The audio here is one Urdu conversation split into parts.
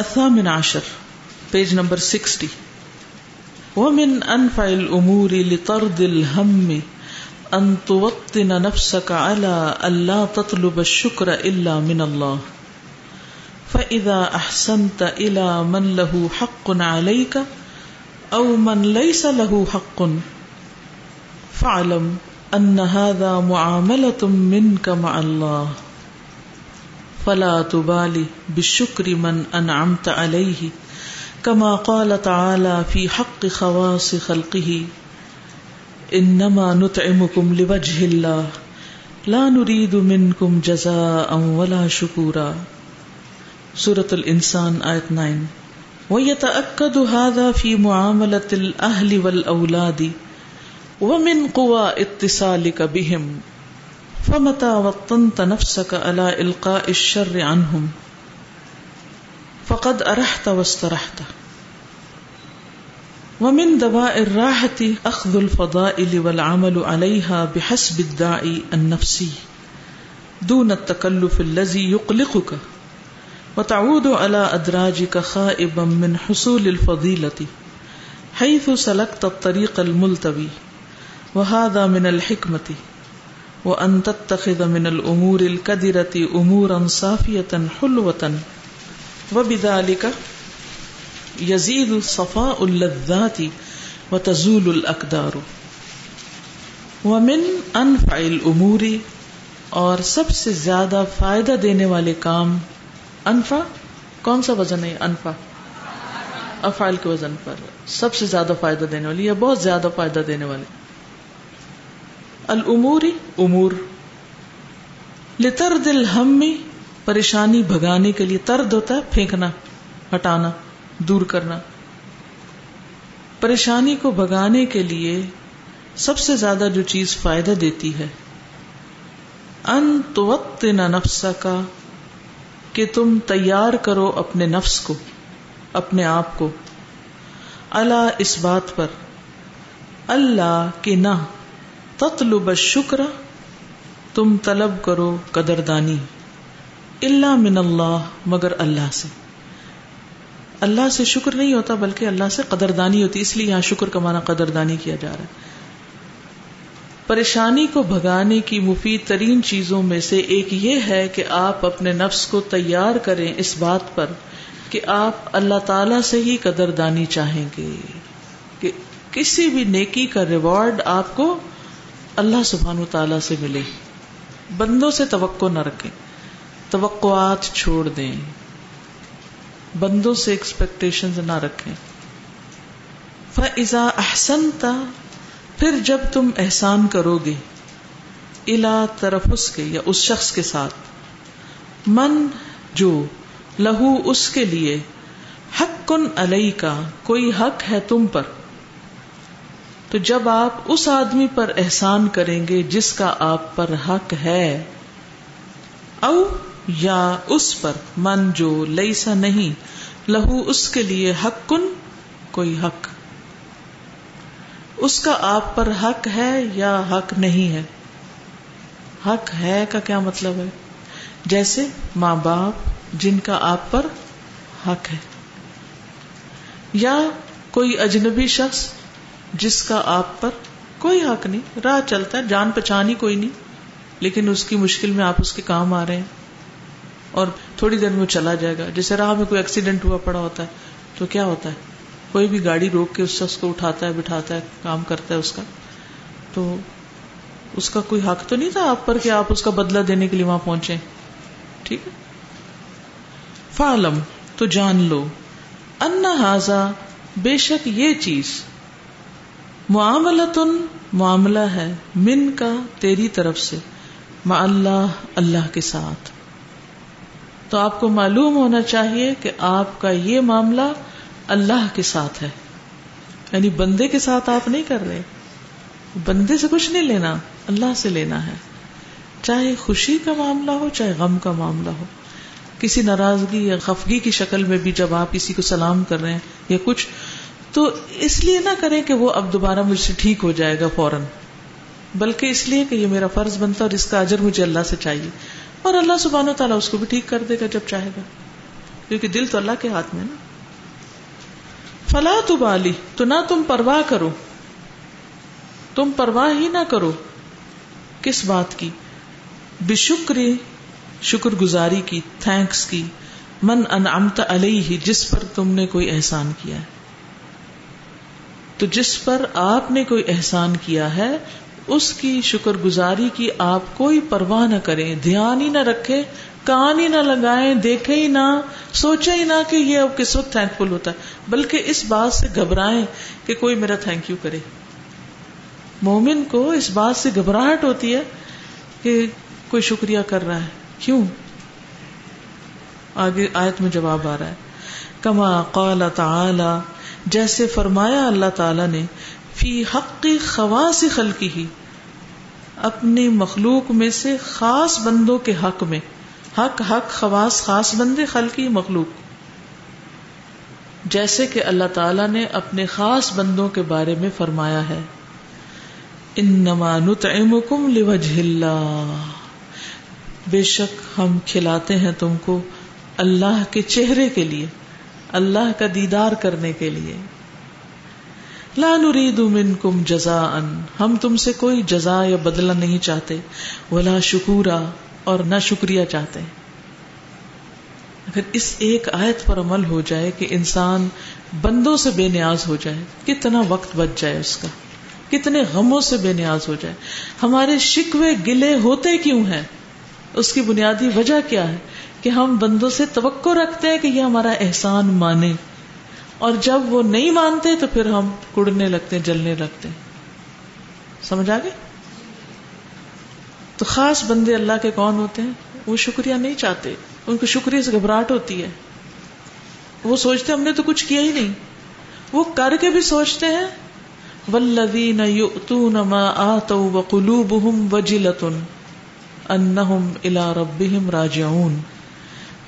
الثامن عشر، پیج نمبر سکسٹی۔ ومن انفع الامور لطرد الهم ان توطن نفسك على الا تطلب الشكر الا من الله۔ فاذا احسنت الى من له حق عليك او من ليس له حق، فاعلم ان هذا معامله منك مع الله۔ فلا تبالي بالشكر من انعمت عليه كما قال تعالى في حق خواص خلقه انما نطعمكم لوجه الله لا نريد منكم جزاء ولا شكورا سورة الانسان آیت 9 ويتأكد هذا في معاملة الأهل والأولاد ومن قوى اتصالك بهم فمتى وطنت نفسك على القاء الشر عنهم؟ فقد ارحت واسترحت. ومن دواء الراحة اخذ الفضائل والعمل عليها بحسب الداعي النفسي. دون التكلف الذي يقلقك. وتعود على ادراجك خائبا من حصول الفضيلة. حيث سلكت الطريق الملتوي. وهذا من الحكمة. وأن تتخذ من الأمور الكدرة أمورا صافية حلوة وبذلك يزيد صفاء اللذات وتزول الأكدار ومن أنفع الأمور اور سب سے زیادہ فائدہ دینے والے کام انفا کون سا وزن ہے انفا افعال کے وزن پر سب سے زیادہ فائدہ دینے والی یا بہت زیادہ فائدہ دینے والے؟ العموری امور۔ لتر دل ہم پریشانی بھگانے کے لیے ترد ہوتا ہے، پھینکنا، ہٹانا، دور کرنا۔ پریشانی کو بھگانے کے لیے سب سے زیادہ جو چیز فائدہ دیتی ہے۔ ان تو نفس کا کہ تم تیار کرو اپنے نفس کو، اپنے آپ کو۔ اللہ اس بات پر۔ اللہ کے نہ۔ تطلب شکر تم طلب کرو قدردانی۔ اللہ من اللہ، مگر اللہ سے۔ اللہ سے شکر نہیں ہوتا، بلکہ اللہ سے قدردانی ہوتی۔ اس لیے یہاں شکر کا معنی قدردانی کیا جا رہا ہے۔ پریشانی کو بھگانے کی مفید ترین چیزوں میں سے ایک یہ ہے کہ آپ اپنے نفس کو تیار کریں اس بات پر کہ آپ اللہ تعالی سے ہی قدردانی چاہیں گے۔ کہ کسی بھی نیکی کا ریوارڈ آپ کو اللہ سبحان تعالی سے ملے۔ بندوں سے توقع نہ رکھیں۔ توقعات چھوڑ دیں۔ بندوں سے ایکسپیکٹیشن نہ رکھیں۔ فضا احسن پھر جب تم احسان کرو گے الا طرف اس کے یا اس شخص کے ساتھ، من جو، لہو اس کے لیے، حق کن علیہ کا کوئی حق ہے تم پر۔ تو جب آپ اس آدمی پر احسان کریں گے جس کا آپ پر حق ہے، او یا اس پر من جو لئیسا نہیں، لہو اس کے لیے حق کن کوئی حق۔ اس کا آپ پر حق ہے یا حق نہیں ہے؟ حق ہے کا کیا مطلب ہے؟ جیسے ماں باپ جن کا آپ پر حق ہے۔ یا کوئی اجنبی شخص جس کا آپ پر کوئی حق نہیں، راہ چلتا ہے، جان پہچان ہی کوئی نہیں، لیکن اس کی مشکل میں آپ اس کے کام آ رہے ہیں اور تھوڑی دیر میں چلا جائے گا۔ جیسے راہ میں کوئی ایکسیڈنٹ ہوا، پڑا ہوتا ہے، تو کیا ہوتا ہے؟ کوئی بھی گاڑی روک کے اس شخص کو اٹھاتا ہے، بٹھاتا ہے، کام کرتا ہے اس کا، تو اس کا کوئی حق تو نہیں تھا آپ پر کہ آپ اس کا بدلہ دینے کے لیے وہاں پہنچے؟ ٹھیک ہے۔ فالم تو جان لو۔ ان بے شک یہ چیز معاملتن، معاملہ ہے من کا تیری طرف سے ما اللہ اللہ کے ساتھ۔ تو آپ کو معلوم ہونا چاہیے کہ آپ کا یہ معاملہ اللہ کے ساتھ ہے۔ یعنی بندے کے ساتھ آپ نہیں کر رہے۔ بندے سے کچھ نہیں لینا، اللہ سے لینا ہے۔ چاہے خوشی کا معاملہ ہو، چاہے غم کا معاملہ ہو۔ کسی ناراضگی یا خفگی کی شکل میں بھی جب آپ کسی کو سلام کر رہے ہیں یا کچھ تو اس لیے نہ کریں کہ وہ اب دوبارہ مجھ سے ٹھیک ہو جائے گا فوراً۔ بلکہ اس لیے کہ یہ میرا فرض بنتا اور اس کا اجر مجھے اللہ سے چاہیے۔ اور اللہ سبحان و تعالیٰ اس کو بھی ٹھیک کر دے گا جب چاہے گا۔ کیونکہ دل تو اللہ کے ہاتھ میں نا۔ فلا تو بالی تو نہ تم پرواہ کرو۔ تم پرواہ ہی نہ کرو کس بات کی۔ بے شکری شکر گزاری کی تھینکس کی۔ من انعمت علیہ، جس پر تم نے کوئی احسان کیا ہے۔ تو جس پر آپ نے کوئی احسان کیا ہے، اس کی شکر گزاری کی آپ کوئی پرواہ نہ کریں، دھیان ہی نہ رکھے کان ہی نہ لگائیں دیکھے ہی نہ سوچے ہی نہ کہ یہ اب کس وقت تھینک فل ہوتا ہے۔ بلکہ اس بات سے گھبرائیں کہ کوئی میرا تھینک یو کرے۔ مومن کو اس بات سے گھبراہٹ ہوتی ہے کہ کوئی شکریہ کر رہا ہے۔ کیوں؟ آگے آیت میں جواب آ رہا ہے۔ کما قال تعالی جیسے فرمایا اللہ تعالی نے، فی حق خواص خلقی ہی اپنی مخلوق میں سے خاص بندوں کے حق میں، حق حق، خواص، خاص بندے، خلقی مخلوق۔ جیسے کہ اللہ تعالی نے اپنے خاص بندوں کے بارے میں فرمایا ہے، انما نطعمکم لوجہ اللہ۔ بے شک ہم کھلاتے ہیں تم کو اللہ کے چہرے کے لیے۔ اللہ کا دیدار کرنے کے لیے۔ لا نريد منكم جزاء، ہم تم سے کوئی جزا یا بدلہ نہیں چاہتے، ولا شکورا اور نہ شکریہ چاہتے۔ اگر اس ایک آیت پر عمل ہو جائے کہ انسان بندوں سے بے نیاز ہو جائے، کتنا وقت بچ جائے اس کا؟ کتنے غموں سے بے نیاز ہو جائے؟ ہمارے شکوے گلے ہوتے کیوں ہیں؟ اس کی بنیادی وجہ کیا ہے؟ کہ ہم بندوں سے توقع رکھتے ہیں کہ یہ ہمارا احسان مانے۔ اور جب وہ نہیں مانتے تو پھر ہم کڑنے لگتے جلنے لگتے سمجھ آگے تو خاص بندے اللہ کے کون ہوتے ہیں؟ وہ شکریہ نہیں چاہتے۔ ان کو شکریہ سے گھبراہٹ ہوتی ہے۔ وہ سوچتے ہم نے تو کچھ کیا ہی نہیں۔ وہ کر کے بھی سوچتے ہیں ولدین ما آتوا وقلوبهم وجلة انہم راجعون۔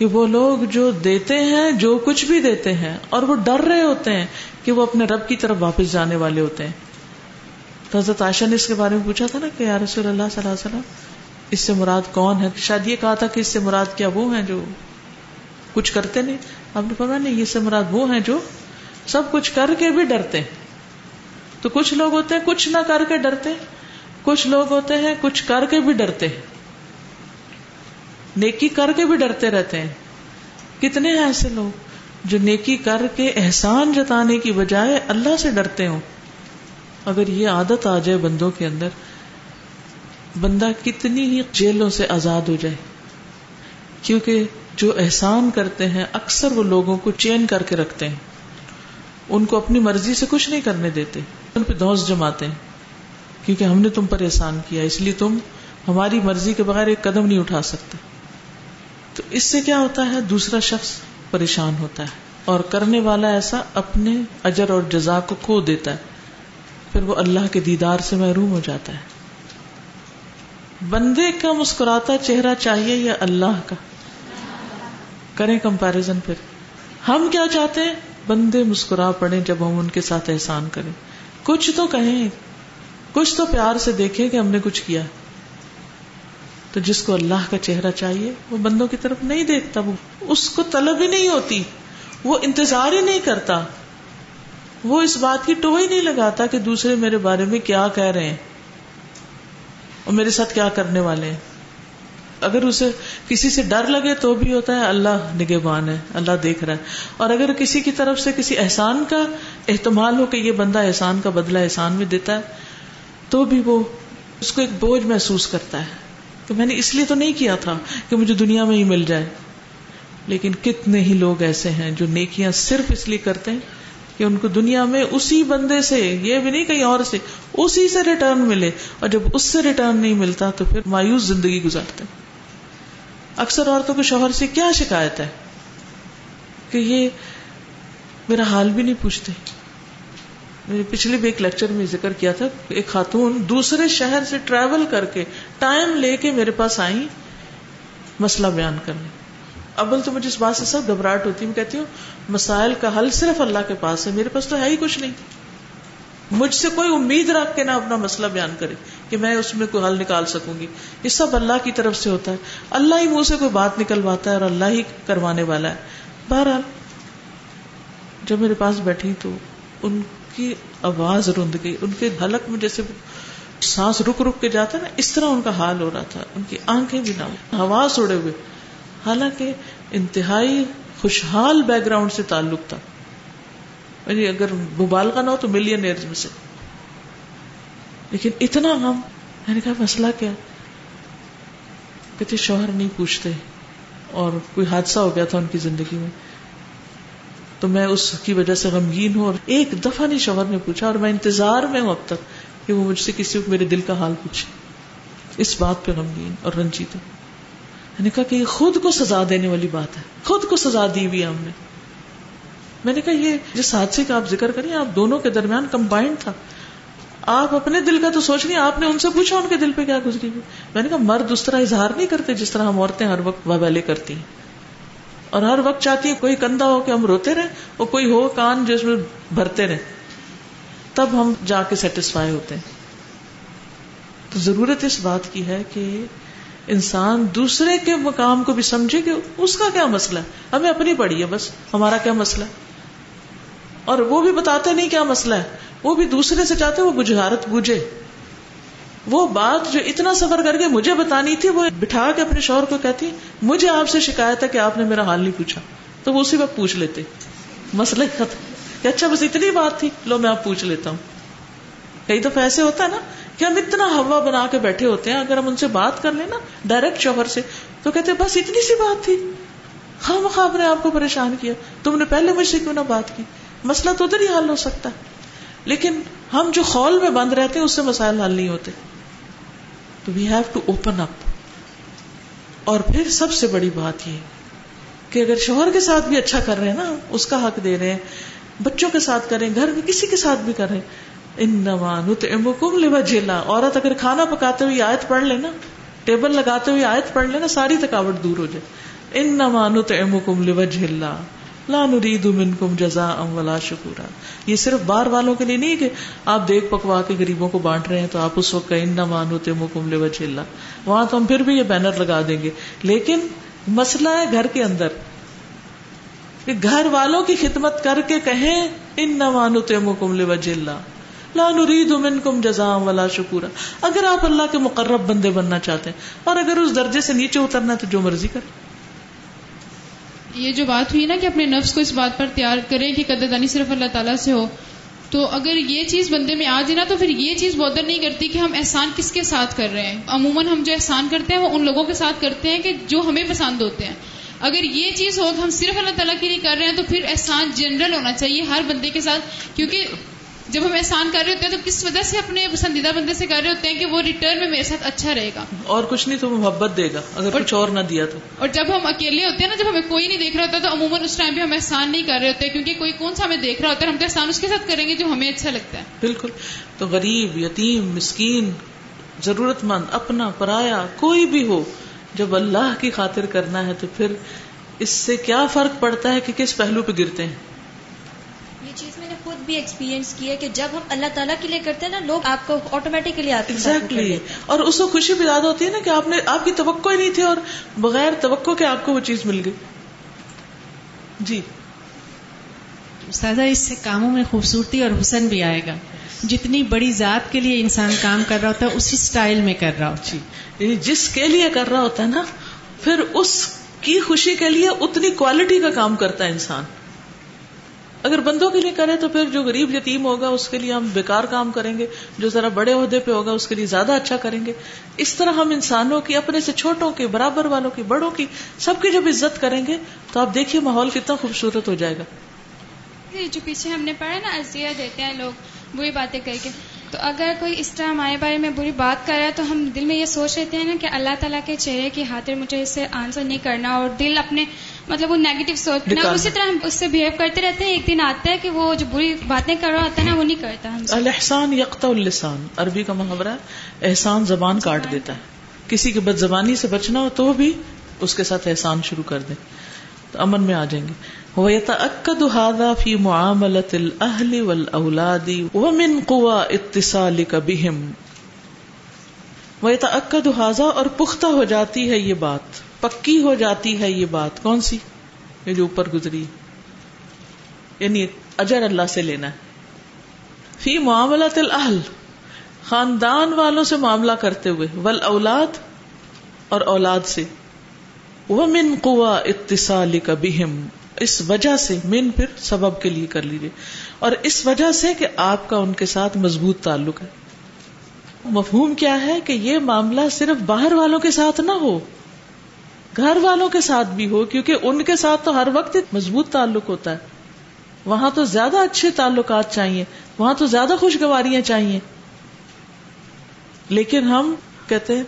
کہ وہ لوگ جو دیتے ہیں، جو کچھ بھی دیتے ہیں، اور وہ ڈر رہے ہوتے ہیں کہ وہ اپنے رب کی طرف واپس جانے والے ہوتے ہیں۔ تو حضرت عائشہ نے اس کے بارے میں پوچھا تھا نا کہ یا رسول اللہ صلی اللہ علیہ وسلم، اس سے مراد کون ہے؟ شاید یہ کہا تھا کہ اس سے مراد کیا وہ ہیں جو کچھ کرتے نہیں۔ آپ نے پتا نہیں اس سے مراد وہ ہیں جو سب کچھ کر کے بھی ڈرتے ہیں۔ تو کچھ لوگ ہوتے ہیں، کچھ نہ کر کے ڈرتے کچھ لوگ ہوتے ہیں، کچھ کر کے بھی ڈرتے ہیں۔ نیکی کر کے بھی ڈرتے رہتے ہیں۔ کتنے ہیں ایسے لوگ جو نیکی کر کے احسان جتانے کی بجائے اللہ سے ڈرتے ہوں۔ اگر یہ عادت آ جائے بندوں کے اندر، بندہ کتنی ہی جیلوں سے آزاد ہو جائے۔ کیونکہ جو احسان کرتے ہیں، اکثر وہ لوگوں کو چین کر کے رکھتے ہیں۔ ان کو اپنی مرضی سے کچھ نہیں کرنے دیتے۔ ان پہ دوست جماتے ہیں۔ کیونکہ ہم نے تم پر احسان کیا، اس لیے تم ہماری مرضی کے بغیر ایک قدم نہیں اٹھا سکتے۔ تو اس سے کیا ہوتا ہے؟ دوسرا شخص پریشان ہوتا ہے اور کرنے والا ایسا اپنے اجر اور جزا کو کھو دیتا ہے، پھر وہ اللہ کے دیدار سے محروم ہو جاتا ہے۔ بندے کا مسکراتا چہرہ چاہیے یا اللہ کا؟ کریں کمپیرزن پھر۔ ہم کیا چاہتے ہیں؟ بندے مسکرا پڑے جب ہم ان کے ساتھ احسان کریں۔ کچھ تو کہیں، کچھ تو پیار سے دیکھیں کہ ہم نے کچھ کیا۔ تو جس کو اللہ کا چہرہ چاہیے، وہ بندوں کی طرف نہیں دیکھتا، وہ اس کو طلب ہی نہیں ہوتی، وہ انتظار ہی نہیں کرتا۔ وہ اس بات کی ٹو ہی نہیں لگاتا کہ دوسرے میرے بارے میں کیا کہہ رہے ہیں اور میرے ساتھ کیا کرنے والے ہیں۔ اگر اسے کسی سے ڈر لگے تو بھی ہوتا ہے، اللہ نگہبان ہے، اللہ دیکھ رہا ہے۔ اور اگر کسی کی طرف سے کسی احسان کا احتمال ہو کہ یہ بندہ احسان کا بدلہ احسان میں دیتا ہے، تو بھی وہ اس کو ایک بوجھ محسوس کرتا ہے۔ کہ میں نے اس لیے تو نہیں کیا تھا کہ مجھے دنیا میں ہی مل جائے۔ لیکن کتنے ہی لوگ ایسے ہیں جو نیکیاں صرف اس لیے کرتے ہیں کہ ان کو دنیا میں اسی بندے سے، یہ بھی نہیں کہیں اور سے، اسی سے ریٹرن ملے۔ اور جب اس سے ریٹرن نہیں ملتا تو پھر مایوس زندگی گزارتے اکثر عورتوں کے شوہر سے کیا شکایت ہے؟ کہ یہ میرا حال بھی نہیں پوچھتے۔ پچھلے بھی ایک لیکچر میں ذکر کیا تھا، ایک خاتون دوسرے شہر سے ٹریول کر کے ٹائم لے کے میرے پاس آئی مسئلہ بیان کرنے ابل تو مجھے اس بات سے سب گھبراہٹ ہوتی میں کہتی ہوں، مسائل کا حل صرف اللہ کے پاس ہے، میرے پاس تو ہے ہی کچھ نہیں۔ مجھ سے کوئی امید رکھ کے نہ اپنا مسئلہ بیان کرے کہ میں اس میں کوئی حل نکال سکوں گی۔ یہ سب اللہ کی طرف سے ہوتا ہے۔ اللہ ہی منہ سے کوئی بات نکلواتا ہے اور اللہ ہی کروانے والا ہے۔ بہرحال، جب میرے پاس بیٹھی تو ان کی آواز رند گئی، ان کے حلق میں جیسے سانس رک رک کے جاتا نا، اس طرح ان کا حال ہو رہا تھا۔ ان کی آنکھیں بھی نہ حواس اڑے ہوئے۔ حالانکہ انتہائی خوشحال بیک گراؤنڈ سے تعلق تھا۔ یعنی اگر مبالغہ نہ ہو تو ملین ایئر میں سے۔ لیکن اتنا غم، میں نے کہا، مسئلہ کیا؟ کہتے، شوہر نہیں پوچھتے۔ اور کوئی حادثہ ہو گیا تھا ان کی زندگی میں۔ تو میں اس کی وجہ سے غمگین ہوں اور ایک دفعہ نہیں شوہر نے پوچھا، اور میں انتظار میں ہوں اب تک۔ کہ وہ مجھ سے کسی کو میرے دل کا حال پوچھے۔ اس بات پہ غمگین اور رنجیت میں نے کہا کہ یہ خود کو سزا دینے والی بات ہے۔ خود کو سزا دی ہوئی ہم نے۔ میں نے کہا یہ جس حادثے کا آپ ذکر کریں، آپ دونوں کے درمیان کمبائنڈ تھا۔ آپ اپنے دل کا تو سوچ نہیں، آپ نے ان سے پوچھا ان کے دل پہ کیا گزری ہوئی۔ میں نے کہا مرد اس طرح اظہار نہیں کرتے جس طرح ہم عورتیں ہر وقت وبیلے کرتی ہیں۔ اور ہر وقت چاہتی ہیں کوئی کندھا ہو کہ ہم روتے رہے اور کوئی ہو کان جو اس میں بھرتے رہے تب ہم جا کے سیٹسفائی ہوتے ہیں۔ تو ضرورت اس بات کی ہے کہ انسان دوسرے کے مقام کو بھی سمجھے کہ اس کا کیا مسئلہ ہے۔ ہمیں اپنی پڑی ہے بس، ہمارا کیا مسئلہ ہے۔ اور وہ بھی بتاتے نہیں کیا مسئلہ ہے۔ وہ بھی دوسرے سے چاہتے وہ بجھارت بوجھے وہ بات جو اتنا سفر کر کے مجھے بتانی تھی، وہ بٹھا کے اپنے شوہر کو کہتی، مجھے آپ سے شکایت ہے کہ آپ نے میرا حال نہیں پوچھا۔ تو وہ اسی وقت پوچھ لیتے۔ مسئلہ ختم۔ کہ اچھا بس اتنی بات تھی، لو میں آپ پوچھ لیتا ہوں۔ کئی دفعہ ایسے ہوتا ہے نا کہ ہم اتنا ہوا بنا کے بیٹھے ہوتے ہیں، اگر ہم ان سے بات کر لیں نا ڈائریکٹ شوہر سے، تو کہتے بس اتنی سی بات تھی۔ خام خواب نے آپ کو پریشان کیا۔ تم نے پہلے مجھ سے کیوں نہ بات کی؟ مسئلہ تو ادھر ہی حل ہو سکتا ہے۔ لیکن ہم جو خول میں بند رہتے ہیں، اس سے مسائل حل نہیں ہوتے۔ تو we have to open up اور پھر سب سے بڑی بات یہ کہ اگر شوہر کے ساتھ بھی اچھا کر رہے ہیں نا، اس کا حق دے رہے ہیں۔ بچوں کے ساتھ کریں، گھر میں کسی کے ساتھ بھی کر رہے ہیں ان نمان جیلا عورت اگر کھانا پکاتے ہوئے آیت پڑھ لے نا، ٹیبل لگاتے ہوئے آیت پڑھ لے نا، ساری تھکاوٹ دور ہو جائے۔ ان نمانت ام کم لو جھیلا لا نريد منكم جزاء ولا شکورا۔ یہ صرف بار والوں کے لیے نہیں کہ آپ دیکھ پکوا کے غریبوں کو بانٹ رہے ہیں تو آپ اس وقت ان مان ہوتے مکم اللہ وہاں تو ہم پھر بھی یہ بینر لگا دیں گے۔ لیکن مسئلہ ہے گھر کے اندر۔ کہ گھر والوں کی خدمت کر کے کہیں ان نمان ہوتے مکم لوجہ اللہ لا جزاء ولا شکورا. اگر آپ اللہ کے مقرب بندے بننا چاہتے ہیں اور اگر اس درجے سے نیچے اترنا تو جو مرضی کریں۔ یہ جو بات ہوئی نا کہ اپنے نفس کو اس بات پر تیار کرے کہ قدردانی صرف اللہ تعالیٰ سے ہو، تو اگر یہ چیز بندے میں آ جائے نا تو پھر یہ چیز بہتر نہیں کرتی کہ ہم احسان کس کے ساتھ کر رہے ہیں۔ عموماً ہم جو احسان کرتے ہیں وہ ان لوگوں کے ساتھ کرتے ہیں کہ جو ہمیں پسند ہوتے ہیں۔ اگر یہ چیز ہو کہ ہم صرف اللہ تعالیٰ کے لیے کر رہے ہیں تو پھر احسان جنرل ہونا چاہیے ہر بندے کے ساتھ۔ کیونکہ جب ہم احسان کر رہے ہوتے ہیں تو کس وجہ سے اپنے پسندیدہ بندے سے کر رہے ہوتے ہیں کہ وہ ریٹرن میں میرے ساتھ اچھا رہے گا؟ اور کچھ نہیں تو محبت دے گا۔ اگر کچھ اور نہ دیا تو۔ اور جب ہم اکیلے ہوتے ہیں نا جب ہمیں کوئی نہیں دیکھ رہا ہوتا تو عموماً اس ٹائم پہ ہم احسان نہیں کر رہے ہوتے کیونکہ کوئی کون سا ہمیں دیکھ رہا ہوتا ہے ہم تو احسان اس کے ساتھ کریں گے جو ہمیں اچھا لگتا ہے۔ بالکل۔ تو غریب یتیم مسکین ضرورت مند اپنا پرایا کوئی بھی ہو جب اللہ کی خاطر کرنا ہے تو پھر اس سے کیا فرق پڑتا ہے کہ کس پہلو پہ گرتے ہیں؟ یہ چیز میں نے خود بھی ایکسپیرینس کی ہے کہ جب ہم اللہ تعالیٰ کے لیے کرتے ہیں نا لوگ آپ کو آٹومیٹکلی آتے ہیں اور اس کو خوشی بھی زیادہ ہوتی ہے نا کہ آپ نے آپ کی توقع ہی نہیں تھی اور بغیر توقع کے آپ کو وہ چیز مل گئی۔ جی۔ استاذہ اس سے کاموں میں خوبصورتی اور حسن بھی آئے گا۔ جتنی بڑی ذات کے لیے انسان کام کر رہا ہوتا ہے اسی سٹائل میں کر رہا ہوتا جی یعنی جس کے لیے کر رہا ہوتا ہے نا پھر اس کی خوشی کے لیے اتنی کوالٹی کا کام کرتا ہے انسان۔ اگر بندوں کے لیے کرے تو پھر جو غریب یتیم ہوگا اس کے لیے ہم بیکار کام کریں گے جو ذرا بڑے عہدے پہ ہوگا اس کے لیے زیادہ اچھا کریں گے۔ اس طرح ہم انسانوں کی اپنے سے چھوٹوں کے برابر والوں کی بڑوں کی سب کی جب عزت کریں گے تو آپ دیکھیے ماحول کتنا خوبصورت ہو جائے گا۔ جو پیچھے ہم نے پڑھا نا ازیا دیتے ہیں لوگ۔ بری باتیں کر کے۔ تو اگر کوئی اس طرح ہمارے بارے میں بری بات کر رہا ہے تو ہم دل میں یہ سوچ لیتے ہیں نا کہ اللہ تعالیٰ کے چہرے کی خاطر مجھے اس سے آنسر نہیں کرنا اور دل اپنے مطلب وہ نیگیٹو سوچ نہ اسی طرح ہم اس سے بہیو کرتے رہتے ہیں ایک دن آتا ہے کہ وہ جو بری باتیں کر رہا ہوتا ہے نا وہ نہیں کرتا الحسان یکتا السان عربی کا محاورہ احسان زبان کاٹ دیتا ہے۔ کسی کی بد زبانی سے بچنا ہو تو بھی اس کے ساتھ احسان شروع کر دیں تو امن میں آ جائیں گے۔ ويتأكد هذا في معاملة الأهل والأولاد ومن قوى اتصالك بهم۔ ويتأكد هذا اور پختہ ہو جاتی ہے یہ بات۔ پکی ہو جاتی ہے یہ بات۔ کون سی؟ یہ جو اوپر گزری۔ یعنی اجر اللہ سے لینا ہے۔ فی معاملات الاہل خاندان والوں سے معاملہ کرتے ہوئے۔ ول اولاد اور اولاد سے۔ وہ من قوا اتصال بہم اس وجہ سے، من پھر سبب کے لیے کر لیجیے اور اس وجہ سے کہ آپ کا ان کے ساتھ مضبوط تعلق ہے۔ مفہوم کیا ہے کہ یہ معاملہ صرف باہر والوں کے ساتھ نہ ہو، گھر والوں کے ساتھ بھی ہو، کیونکہ ان کے ساتھ تو ہر وقت مضبوط تعلق ہوتا ہے۔ وہاں تو زیادہ اچھے تعلقات چاہیے، وہاں تو زیادہ خوشگواریاں چاہیے۔ لیکن ہم کہتے ہیں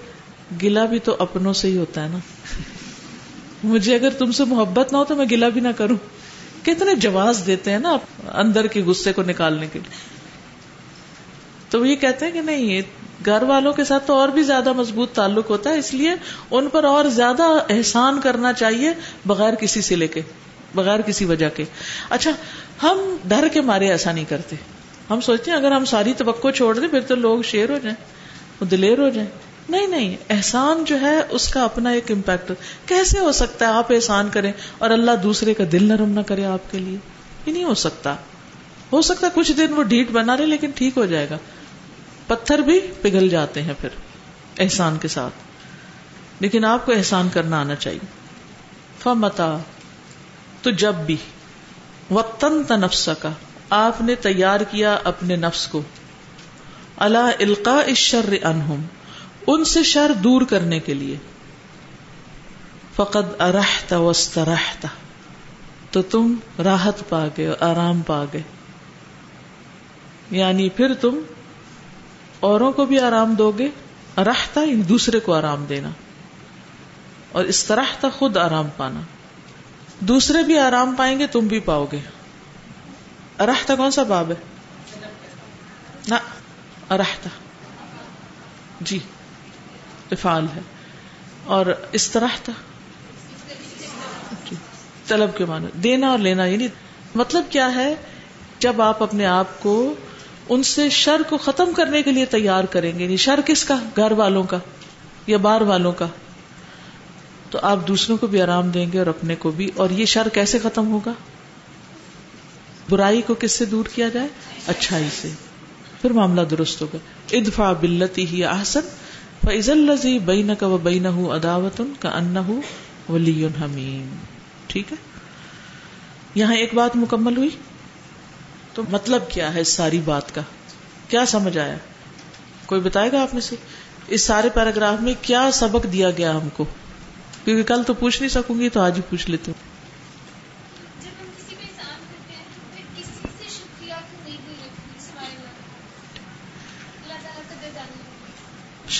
گلا بھی تو اپنوں سے ہی ہوتا ہے نا۔ مجھے اگر تم سے محبت نہ ہو تو میں گلا بھی نہ کروں۔ کتنے جواز دیتے ہیں نا اندر کے غصے کو نکالنے کے لیے۔ تو وہ یہ کہتے ہیں کہ نہیں گھر والوں کے ساتھ تو اور بھی زیادہ مضبوط تعلق ہوتا ہے، اس لیے ان پر اور زیادہ احسان کرنا چاہیے بغیر کسی سے لے کے، بغیر کسی وجہ کے۔ اچھا ہم ڈر کے مارے ایسا نہیں کرتے۔ ہم سوچتے ہیں اگر ہم ساری توقع چھوڑ دیں، پھر تو لوگ شیر ہو جائیں وہ دلیر ہو جائیں۔ نہیں نہیں، احسان جو ہے، اس کا اپنا ایک امپیکٹ کیسے ہو سکتا ہے آپ احسان کریں اور اللہ دوسرے کا دل نرم نہ کرے آپ کے لیے؟ یہ نہیں ہو سکتا۔ ہو سکتا کچھ دن وہ ڈھیٹ بنا رہے لیکن ٹھیک ہو جائے گا۔ پتھر بھی پگھل جاتے ہیں پھر احسان کے ساتھ۔ لیکن آپ کو احسان کرنا آنا چاہیے۔ فمتا، تو جب بھی۔ وطن تنفس کا آپ نے تیار کیا اپنے نفس کو۔ اللہ القا شر انہم ان سے شر دور کرنے کے لیے۔ فقد ارحتا وسطرحتا تو تم راحت پا گئے آرام پا گئے۔ یعنی پھر تم اوروں کو بھی آرام دو گے۔ ارحتا یعنی دوسرے کو آرام دینا۔ اور اس طرح تھا خود آرام پانا۔ دوسرے بھی آرام پائیں گے، تم بھی پاؤ گے۔ ارحتا کون سا باب ہے؟ نہ ارحتا جی۔ افعال ہے۔ اور اس طرح تھا۔ جی، طلب کے معنی، دینا اور لینا یعنی مطلب کیا ہے؟ جب آپ اپنے آپ کو ان سے شر کو ختم کرنے کے لیے تیار کریں گے یعنی شر کس کا؟ گھر والوں کا یا بار والوں کا۔ تو آپ دوسروں کو بھی آرام دیں گے اور اپنے کو بھی۔ اور یہ شر کیسے ختم ہوگا؟ برائی کو کس سے دور کیا جائے؟ اچھائی سے۔ پھر معاملہ درست ہوگا۔ ادفا بلتی ہی آسن فض الزی بین کا و بین اداوت کا ان ولی حمیم ٹھیک ہے؟ یہاں ایک بات مکمل ہوئی؟ تو مطلب کیا ہے اس ساری بات کا؟ کیا سمجھ آیا؟ کوئی بتائے گا آپ میں سے اس سارے پیراگراف میں کیا سبق دیا گیا ہم کو؟ کیونکہ کل تو پوچھ نہیں سکوں گی تو آج ہی پوچھ لیتے ہوں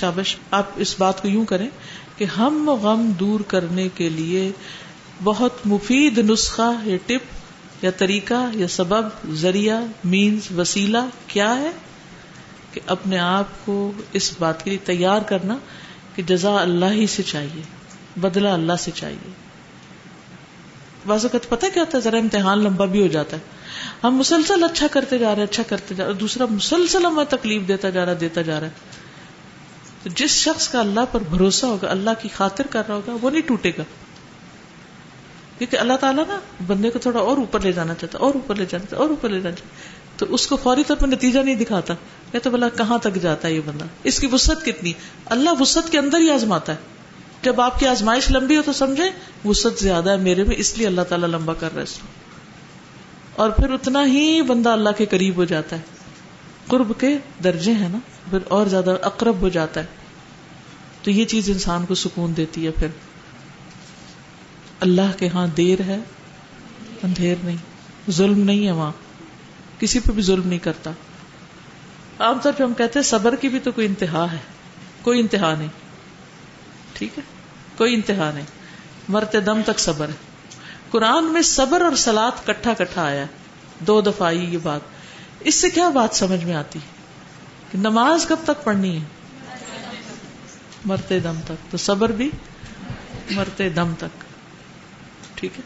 شابش، آپ اس بات کو یوں کریں کہ ہم غم دور کرنے کے لیے بہت مفید نسخہ یا ٹپ یا طریقہ یا سبب، ذریعہ مینز وسیلہ کیا ہے کہ اپنے آپ کو اس بات کے لیے تیار کرنا کہ جزا اللہ ہی سے چاہیے، بدلہ اللہ سے چاہیے۔ بعض اوقات پتہ کیا ہوتا ہے، ذرا امتحان لمبا بھی ہو جاتا ہے۔ ہم مسلسل اچھا کرتے جا رہے ہیں اچھا کرتے جا رہے دوسرا مسلسل ہمیں تکلیف دیتا جا رہا دیتا جا رہا ہے۔ تو جس شخص کا اللہ پر بھروسہ ہوگا، اللہ کی خاطر کر رہا ہوگا، وہ نہیں ٹوٹے گا۔ کیونکہ اللہ تعالیٰ نا بندے کو تھوڑا اور اوپر لے جانا چاہتا، اور اوپر لے جانا چاہتا، اور اوپر لے جانا چاہتا۔ تو اس کو فوری طور پر نتیجہ نہیں دکھاتا۔ کہ تو بلا کہاں تک جاتا ہے یہ بندہ؟ اس کی وسط کتنی؟ اللہ وسط کے اندر ہی آزماتا ہے۔ جب آپ کی آزمائش لمبی ہو تو سمجھے وسط زیادہ ہے میرے میں، اس لیے اللہ تعالیٰ لمبا کر رہا ہے اس کو۔ اور پھر اتنا ہی بندہ اللہ کے قریب ہو جاتا ہے۔ قرب کے درجے ہیں نا۔ پھر اور زیادہ اقرب ہو جاتا ہے۔ تو یہ چیز انسان کو سکون دیتی ہے پھر۔ اللہ کے ہاں دیر ہے، اندھیر نہیں، ظلم نہیں ہے وہاں۔ کسی پہ بھی ظلم نہیں کرتا۔ عام طور پہ ہم کہتے ہیں صبر کی بھی تو کوئی انتہا ہے، کوئی انتہا نہیں۔ ٹھیک ہے؟ کوئی انتہا نہیں۔ مرتے دم تک صبر ہے۔ قرآن میں صبر اور سلاد کٹھا کٹھا آیا دو دفعہ آئی یہ بات۔ اس سے کیا بات سمجھ میں آتی؟ کہ نماز کب تک پڑھنی ہے؟ مرتے دم تک۔ تو صبر بھی مرتے دم تک۔ ٹھیک ہے؟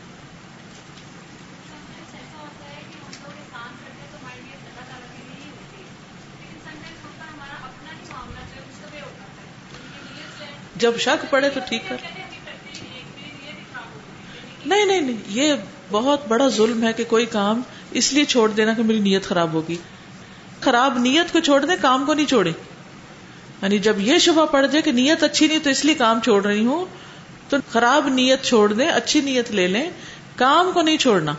جب شک پڑے تو ٹھیک کر نہیں نہیں نہیں نہیں، یہ بہت بڑا ظلم ہے کہ کوئی کام اس لیے چھوڑ دینا کہ میری نیت خراب ہوگی۔ خراب نیت کو چھوڑ دیں کام کو نہیں چھوڑے۔ یعنی جب یہ شبہ پڑ جائے کہ نیت اچھی نہیں، تو اس لیے کام چھوڑ رہی ہوں۔ تو خراب نیت چھوڑ دیں، اچھی نیت لے لیں۔ کام کو نہیں چھوڑنا۔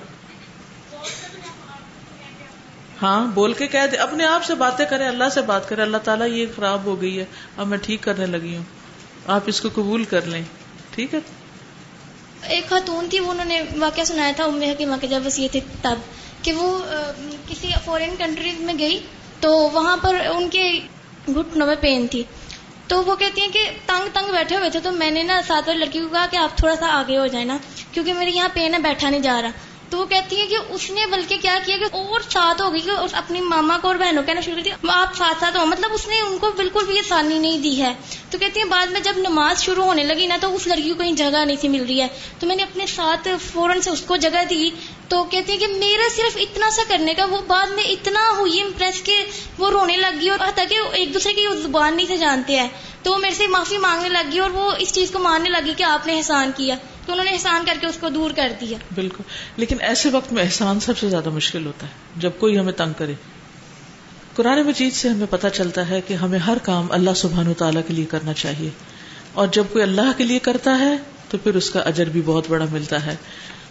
ہاں بول کے کہہ دے۔ اپنے آپ سے باتیں کرے اللہ سے بات کرے اللہ تعالیٰ یہ خراب ہو گئی ہے، اب میں ٹھیک کرنے لگی ہوں۔ آپ اس کو قبول کر لیں۔ ٹھیک ہے؟ ایک خاتون تھی، وہ انہوں نے واقعہ سنایا تھا ام حکیمہ کے جب وسیع تھی تب۔ کہ وہ کسی فورین کنٹریز میں گئی تو وہاں پر ان کے گھٹنوں میں پین تھی۔ تو وہ کہتی ہیں کہ تنگ تنگ بیٹھے ہوئے تھے، تو میں نے نا ساتھ والی لڑکی کو کہا کہ آپ تھوڑا سا آگے ہو جائیں نا کیونکہ میرے یہاں پین ہے، بیٹھا نہیں جا رہا۔ تو وہ کہتی ہے کہ اس نے بلکہ کیا کیا کہ اور ساتھ ہو گئی، کہ اپنی ماما کو اور بہنوں کہنا شروع کر دیا آپ ساتھ ساتھ ہو۔ مطلب اس نے ان کو بالکل بھی آسانی نہیں دی ہے۔ تو کہتی ہیں بعد میں جب نماز شروع ہونے لگی نا، تو اس لڑکی کو کہیں جگہ نہیں تھی مل رہی ہے۔ تو میں نے اپنے ساتھ فوراً سے اس کو جگہ دی تو کہتی ہے کہ میرا صرف اتنا سا کرنے کا، وہ بعد میں اتنا ہوئی امپریس کہ وہ رونے لگ گئی اور تاکہ ایک دوسرے کی زبان نہیں سے جانتے ہیں۔ تو وہ میرے سے معافی مانگنے لگی اور وہ اس چیز کو ماننے لگی کہ آپ نے احسان کیا۔ تو انہوں نے احسان کر کے اس کو دور کر دیا۔ بالکل۔ لیکن ایسے وقت میں احسان سب سے زیادہ مشکل ہوتا ہے، جب کوئی ہمیں تنگ کرے۔ قرآن مجید سے ہمیں پتہ چلتا ہے کہ ہمیں ہر کام اللہ سبحان و تعالیٰ کے لیے کرنا چاہیے۔ اور جب کوئی اللہ کے لیے کرتا ہے، تو پھر اس کا اجر بھی بہت بڑا ملتا ہے۔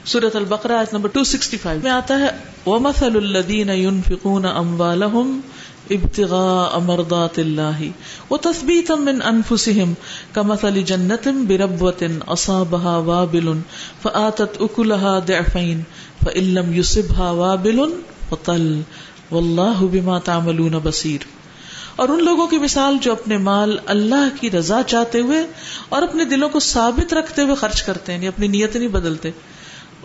سورت البقرا نمبر 265 میں آتا ہے، وَمَثَلُ الَّذِينَ يُنفِقُونَ أَمْوَالَهُمْ ابتغاء مرضات الله وتثبيتا من انفسهم كمثل جنة بربوة اصابها وابل فآتت اكلها ضعفين فإن لم يصبها وابل فطل والله بما تعملون بصير۔ اور ان لوگوں کی مثال جو اپنے مال اللہ کی رضا چاہتے ہوئے اور اپنے دلوں کو ثابت رکھتے ہوئے خرچ کرتے ہیں یعنی اپنی نیت نہیں بدلتے۔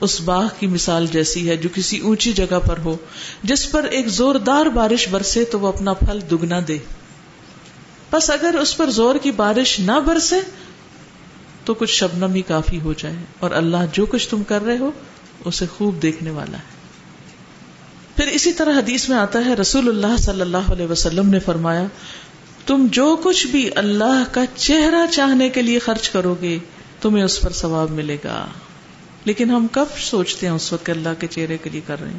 اس باغ کی مثال جیسی ہے جو کسی اونچی جگہ پر ہو، جس پر ایک زوردار بارش برسے تو وہ اپنا پھل دگنا دے۔ بس اگر اس پر زور کی بارش نہ برسے تو کچھ شبنم ہی کافی ہو جائے۔ اور اللہ جو کچھ تم کر رہے ہو، اسے خوب دیکھنے والا ہے۔ پھر اسی طرح حدیث میں آتا ہے، رسول اللہ صلی اللہ علیہ وسلم نے فرمایا، تم جو کچھ بھی اللہ کا چہرہ چاہنے کے لیے خرچ کرو گے، تمہیں اس پر ثواب ملے گا۔ لیکن ہم کب سوچتے ہیں اس وقت اللہ کے چہرے کے لیے کر رہے ہیں؟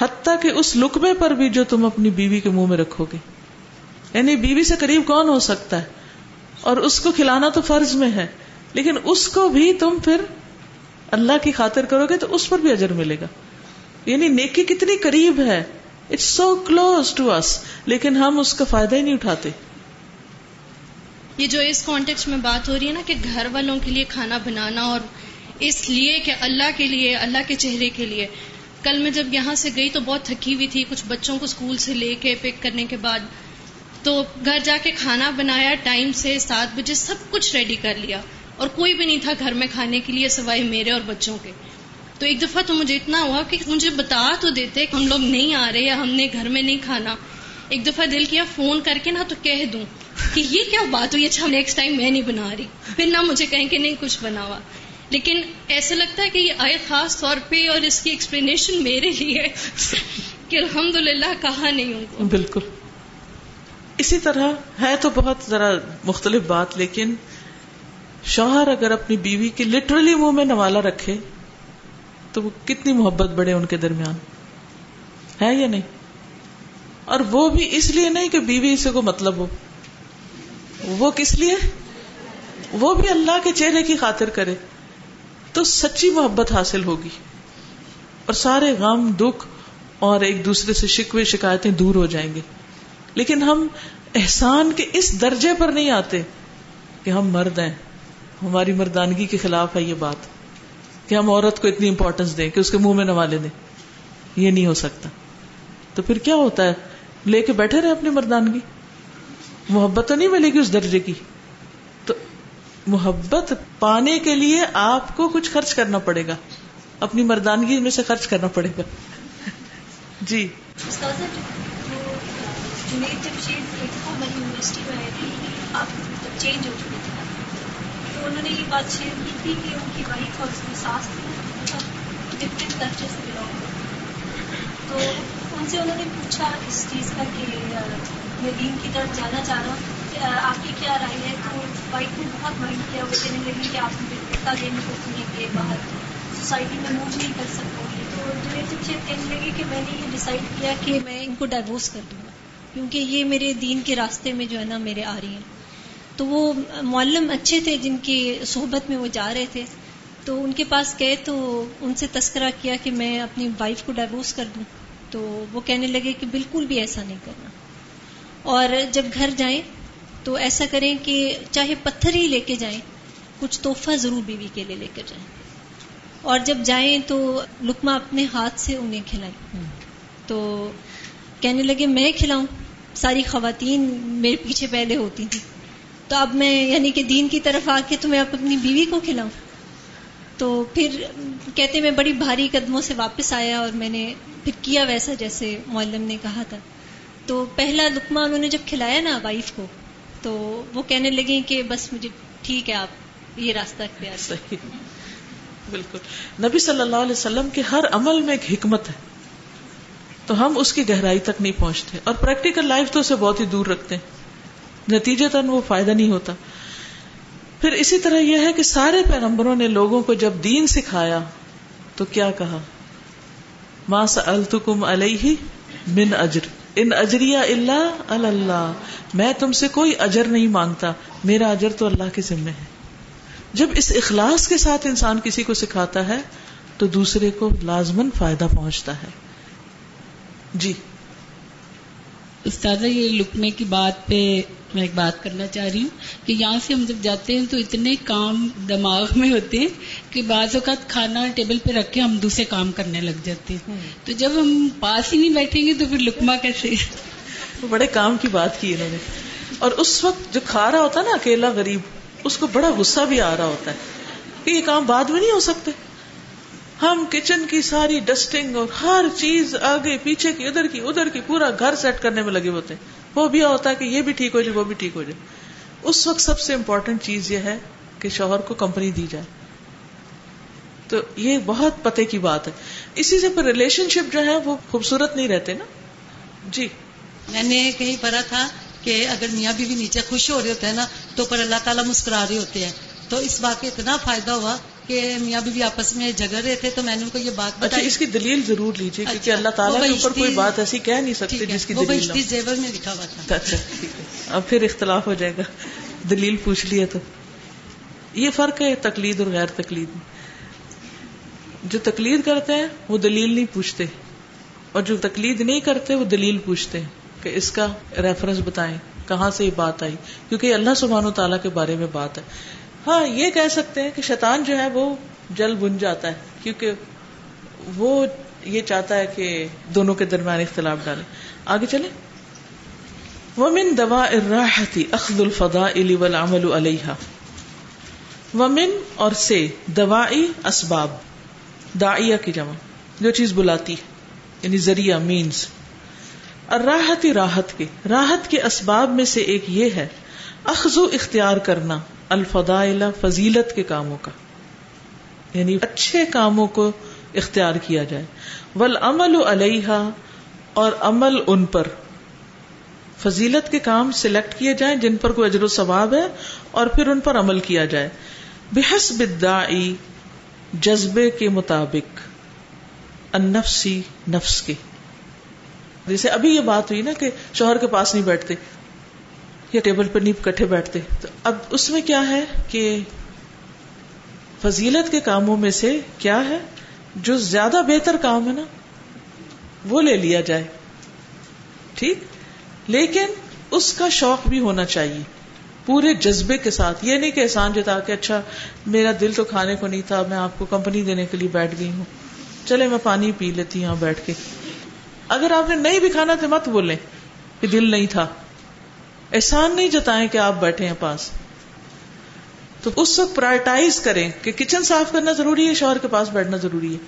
حتیٰ کہ اس لکمے پر بھی جو تم اپنی بیوی کے منہ میں رکھو گے۔ یعنی بیوی سے قریب کون ہو سکتا ہے؟ اور اس کو کھلانا تو فرض میں ہے، لیکن اس کو بھی تم پھر اللہ کی خاطر کرو گے تو اس پر بھی اجر ملے گا۔ یعنی نیکی کتنی قریب ہے۔ It's so close to us لیکن ہم اس کا فائدہ ہی نہیں اٹھاتے۔ یہ جو اس کانٹیکس میں بات ہو رہی ہے نا کہ گھر والوں کے لیے کھانا بنانا اور اس لیے کہ اللہ کے لیے، اللہ کے چہرے کے لیے۔ کل میں جب یہاں سے گئی تو بہت تھکی ہوئی تھی، کچھ بچوں کو اسکول سے لے کے پک کرنے کے بعد۔ تو گھر جا کے کھانا بنایا، ٹائم سے سات بجے سب کچھ ریڈی کر لیا۔ اور کوئی بھی نہیں تھا گھر میں کھانے کے لیے سوائے میرے اور بچوں کے۔ تو ایک دفعہ تو مجھے اتنا ہوا کہ مجھے بتا تو دیتے کہ ہم لوگ نہیں آ رہے یا ہم نے گھر میں نہیں کھانا۔ ایک دفعہ دل کیا فون کر کے نا تو کہہ دوں کہ یہ کیا بات ہوئی؟ اچھا نیکسٹ ٹائم میں نہیں بنا رہی۔ پھر نہ مجھے کہیں کہ نہیں کچھ بنا ہوا لیکن ایسا لگتا ہے کہ یہ آئے خاص طور پہ اور اس کی ایکسپلینیشن میرے لیے کہ الحمد للہ کہا نہیں ہوں بالکل۔ اسی طرح ہے تو بہت ذرا مختلف بات، لیکن شوہر اگر اپنی بیوی کی لٹرلی منہ میں نوالا رکھے، تو وہ کتنی محبت بڑھے ان کے درمیان۔ ہے یا نہیں؟ اور وہ بھی اس لیے نہیں کہ بیوی اسے کو مطلب ہو۔ وہ کس لیے؟ وہ بھی اللہ کے چہرے کی خاطر کرے۔ تو سچی محبت حاصل ہوگی۔ اور سارے غم، دکھ اور ایک دوسرے سے شکوے، شکایتیں دور ہو جائیں گے۔ لیکن ہم احسان کے اس درجے پر نہیں آتے کہ ہم مرد ہیں۔ ہماری مردانگی کے خلاف ہے یہ بات۔ کہ ہم عورت کو اتنی امپورٹینس دیں کہ اس کے منہ میں نوالے دیں۔ یہ نہیں ہو سکتا۔ تو پھر کیا ہوتا ہے؟ لے کے بیٹھے رہے اپنی مردانگی۔ محبت تو نہیں ملے گی اس درجے کی۔ محبت پانے کے لیے آپ کو کچھ خرچ کرنا پڑے گا۔ اپنی مردانگی میں سے خرچ کرنا پڑے گا۔ جی۔ چینج ہو تو انہوں نے یہ بات شیئر کی تھی کہ ان کی وائف اور اس کی ساس ڈفرینٹ مطلب سے بلانگ تو ان سے انہوں نے پوچھا اس چیز کا کہ میں دین کی طرف جانا چاہ رہا ہوں آپ کی کیا رائے ہے؟ تو وائف نے بہت مائنڈ کیا وہ کہنے لگی کہ آپ مجھے دھکا دینے کو سنیں گے باہر سوسائٹی میں موو نہیں کر سکوں گی۔ تو ریلیشن شپ کہنے لگی کہ میں نے یہ ڈیسائڈ کیا کہ میں ان کو ڈائیورس کر دوں گا۔ کیونکہ یہ میرے دین کے راستے میں جو ہے نا میرے آ رہی ہیں۔ تو وہ معلم اچھے تھے جن کی صحبت میں وہ جا رہے تھے۔ تو ان کے پاس گئے تو ان سے تذکرہ کیا کہ میں اپنی وائف کو ڈائیورس کر دوں۔ تو وہ کہنے لگے کہ بالکل بھی ایسا نہیں کرنا۔ اور جب گھر جائیں تو ایسا کریں کہ چاہے پتھر ہی لے کے جائیں، کچھ تحفہ ضرور بیوی کے لیے لے کر جائیں۔ اور جب جائیں تو لکما اپنے ہاتھ سے انہیں کھلائیں۔ تو کہنے لگے، میں کھلاؤں؟ ساری خواتین میرے پیچھے پہلے ہوتی تھیں۔ تو اب میں یعنی کہ دین کی طرف آ کے تو میں اب اپنی بیوی کو کھلاؤں۔ تو پھر کہتے، میں بڑی بھاری قدموں سے واپس آیا اور میں نے پھر کیا ویسا جیسے معلم نے کہا تھا۔ تو پہلا لکما انہوں نے جب کھلایا نا، وائف کو تو وہ کہنے لگے کہ بس مجھے ٹھیک ہے، آپ یہ راستہ اختیار صحیح۔ بالکل۔ نبی صلی اللہ علیہ وسلم کے ہر عمل میں ایک حکمت ہے۔ تو ہم اس کی گہرائی تک نہیں پہنچتے۔ اور پریکٹیکل لائف تو اسے بہت ہی دور رکھتے ہیں۔ نتیجے تن وہ فائدہ نہیں ہوتا۔ پھر اسی طرح یہ ہے کہ سارے پیغمبروں نے لوگوں کو جب دین سکھایا، تو کیا کہا؟ ماں سألتکم علیہ من اجر ان اجریہ اللہ اللہ۔ میں تم سے کوئی اجر نہیں مانگتا۔ میرا اجر تو اللہ کے ذمے ہے۔ جب اس اخلاص کے ساتھ انسان کسی کو سکھاتا ہے، تو دوسرے کو لازمن فائدہ پہنچتا ہے۔ جی۔ استاذہ، یہ لکنے کی بات پہ میں ایک بات کرنا چاہ رہی ہوں کہ یہاں سے ہم جب جاتے ہیں تو اتنے کام دماغ میں ہوتے ہیں کہ بعض اوقات کھانا ٹیبل پہ رکھ کے ہم دوسرے کام کرنے لگ جاتے ہیں۔ تو جب ہم پاس ہی نہیں بیٹھیں گے تو پھر لکما کیسے؟ بڑے کام کی بات کی انہوں نے۔ اور اس وقت جو کھا رہا ہوتا نا اکیلا غریب اس کو بڑا غصہ بھی آ رہا ہوتا ہے۔ کہ یہ کام بعد میں نہیں ہو سکتے۔ ہم کچن کی ساری ڈسٹنگ اور ہر چیز آگے پیچھے کی ادھر کی ادھر کی پورا گھر سیٹ کرنے میں لگے ہوتے ہیں۔ وہ بھی ہوتا ہے کہ یہ بھی ٹھیک ہو جائے وہ بھی ٹھیک ہو جائے۔ اس وقت سب سے امپورٹنٹ چیز یہ ہے کہ شوہر کو کمپنی دی جائے۔ تو یہ بہت پتے کی بات ہے۔ اسی سے پھر ریلیشن شپ جو ہے وہ خوبصورت نہیں رہتے نا۔ جی۔ میں نے کہیں پڑھا تھا کہ اگر میاں بیوی نیچے خوش ہو رہے ہوتے ہیں نا تو پر اللہ تعالیٰ مسکرا رہے ہوتے ہیں۔ تو اس بات کا اتنا فائدہ ہوا کہ میاں بیوی آپس میں جھگڑ رہے تھے تو میں نے ان کو یہ بات اچھا اس کی دلیل ضرور لیجیے کیونکہ اچھا، اللہ تعالیٰ کے اوپر کوئی بات ایسی کہہ نہیں سکتی جس کی دلیل۔ زیور میں لکھا ہوا تھا۔ اچھا ٹھیک ہے۔ اب پھر اختلاف ہو جائے گا۔ دلیل پوچھ لیے تو۔ یہ فرق ہے تقلید اور غیر تقلید میں۔ جو تقلید کرتے ہیں، وہ دلیل نہیں پوچھتے۔ اور جو تقلید نہیں کرتے، وہ دلیل پوچھتے ہیں کہ اس کا ریفرنس بتائیں، کہاں سے یہ بات آئی؟ کیونکہ اللہ سبحانہ و تعالیٰ کے بارے میں بات ہے۔ ہاں یہ کہہ سکتے ہیں کہ شیطان جو ہے، وہ جل بن جاتا ہے، کیونکہ وہ یہ چاہتا ہے کہ دونوں کے درمیان اختلاف ڈالے۔ آگے چلے ومن دوا الراحتی اخذ الفضا علی والعمل علیہ ومن اور سے دوائی اسباب داعیہ کی جمع، جو چیز بلاتی ہے یعنی ذریعہ مینز الراحتی راحت کے راحت کے اسباب میں سے ایک یہ ہے، اخذو اختیار کرنا الفضائل، فضیلت کے کاموں کا۔ یعنی اچھے کاموں کو اختیار کیا جائے۔ والعمل علیہ اور عمل ان پر۔ فضیلت کے کام سلیکٹ کیے جائیں، جن پر کوئی اجر و ثواب ہے، اور پھر ان پر عمل کیا جائے۔ بحسب الداعی جذبے کے مطابق، النفسی نفس کے۔ جیسے ابھی یہ بات ہوئی نا کہ شوہر کے پاس نہیں بیٹھتے، یا ٹیبل پر نہیں کٹھے بیٹھتے۔ تو اب اس میں کیا ہے کہ فضیلت کے کاموں میں سے کیا ہے؟ جو زیادہ بہتر کام ہے نا، وہ لے لیا جائے۔ ٹھیک؟ لیکن اس کا شوق بھی ہونا چاہیے۔ پورے جذبے کے ساتھ، یہ نہیں کہ احسان جتا کہ اچھا میرا دل تو کھانے کو نہیں تھا، میں آپ کو کمپنی دینے کے لیے بیٹھ گئی ہوں۔ چلے، میں پانی پی لیتی ہوں بیٹھ کے۔ اگر آپ نے نہیں بھی کھانا تو مت بولیں کہ دل نہیں تھا۔ احسان نہیں جتائیں کہ آپ بیٹھے ہیں پاس۔ تو اس وقت پرائرٹائز کریں کہ کچن صاف کرنا ضروری ہے، شوہر کے پاس بیٹھنا ضروری ہے۔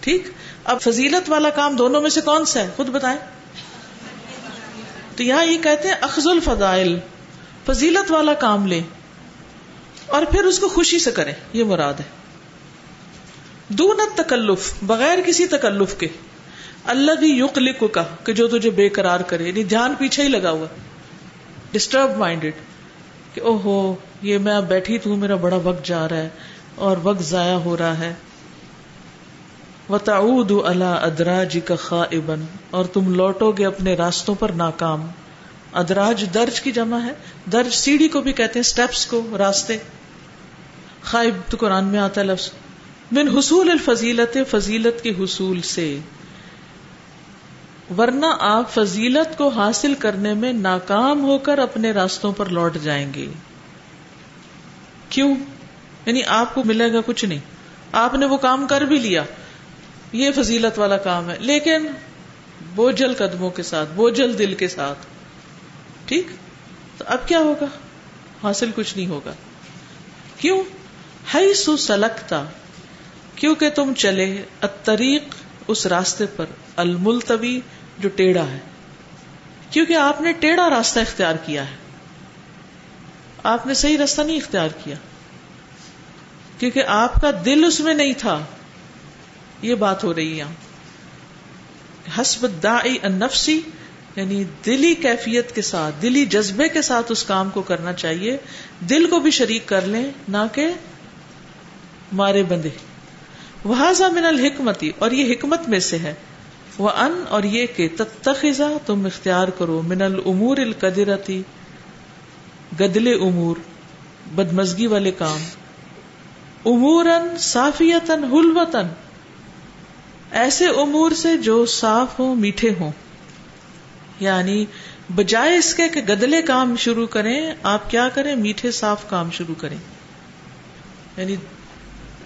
ٹھیک؟ اب فضیلت والا کام دونوں میں سے کون سا ہے؟ خود بتائیں۔ تو یہاں یہ کہتے ہیں، اخذ الفضائل۔ فضیلت والا کام لیں اور پھر اس کو خوشی سے کریں یہ مراد ہے۔ دون تکلف، بغیر کسی تکلف کے۔ اللہ بھی یق کا کہ جو تجھے بے قرار کرے یعنی دھیان پیچھے ہی لگا ہوا۔ ڈسٹرب مائنڈیڈ کہ او ہو یہ میں اب بیٹھی تو میرا بڑا وقت جا رہا ہے اور وقت ضائع ہو رہا ہے۔ وتعود اللہ ادراج کا خائبن اور تم لوٹو گے اپنے راستوں پر ناکام۔ ادراج درج کی جمع ہے۔ درج سیڑھی کو بھی کہتے ہیں سٹیپس کو، راستے۔ خائب تو قرآن میں آتا ہے لفظ۔ من حصول الفضیلت، فضیلت کے حصول سے۔ ورنہ آپ فضیلت کو حاصل کرنے میں ناکام ہو کر اپنے راستوں پر لوٹ جائیں گے۔ کیوں؟ یعنی آپ کو ملے گا کچھ نہیں۔ آپ نے وہ کام کر بھی لیا۔ یہ فضیلت والا کام ہے۔ لیکن بوجھل قدموں کے ساتھ، بوجھل دل کے ساتھ۔ ٹھیک؟ تو اب کیا ہوگا؟ حاصل کچھ نہیں ہوگا۔ کیوں؟ ہائی سو سلکتا کیونکہ تم چلے اتریق اس راستے پر، الملتوی جو ٹیڑھا ہے۔ کیونکہ آپ نے ٹیڑھا راستہ اختیار کیا ہے۔ آپ نے صحیح راستہ نہیں اختیار کیا۔ کیونکہ آپ کا دل اس میں نہیں تھا۔ یہ بات ہو رہی ہے۔ حسب دائی النفسی یعنی دلی کیفیت کے ساتھ، دلی جذبے کے ساتھ اس کام کو کرنا چاہیے۔ دل کو بھی شریک کر لیں، نہ کہ مارے بندے۔ وہ من الحکمتی اور یہ حکمت میں سے ہے۔ وہ ان اور یہ کہ تتخذا، تم اختیار کرو۔ من الامور القدرتی گدلے امور، بدمزگی والے کام۔ امور صافیتن حلوتن ایسے امور سے جو صاف ہوں، میٹھے ہوں۔ یعنی بجائے اس کے کہ گدلے کام شروع کریں، آپ کیا کریں؟ میٹھے صاف کام شروع کریں۔ یعنی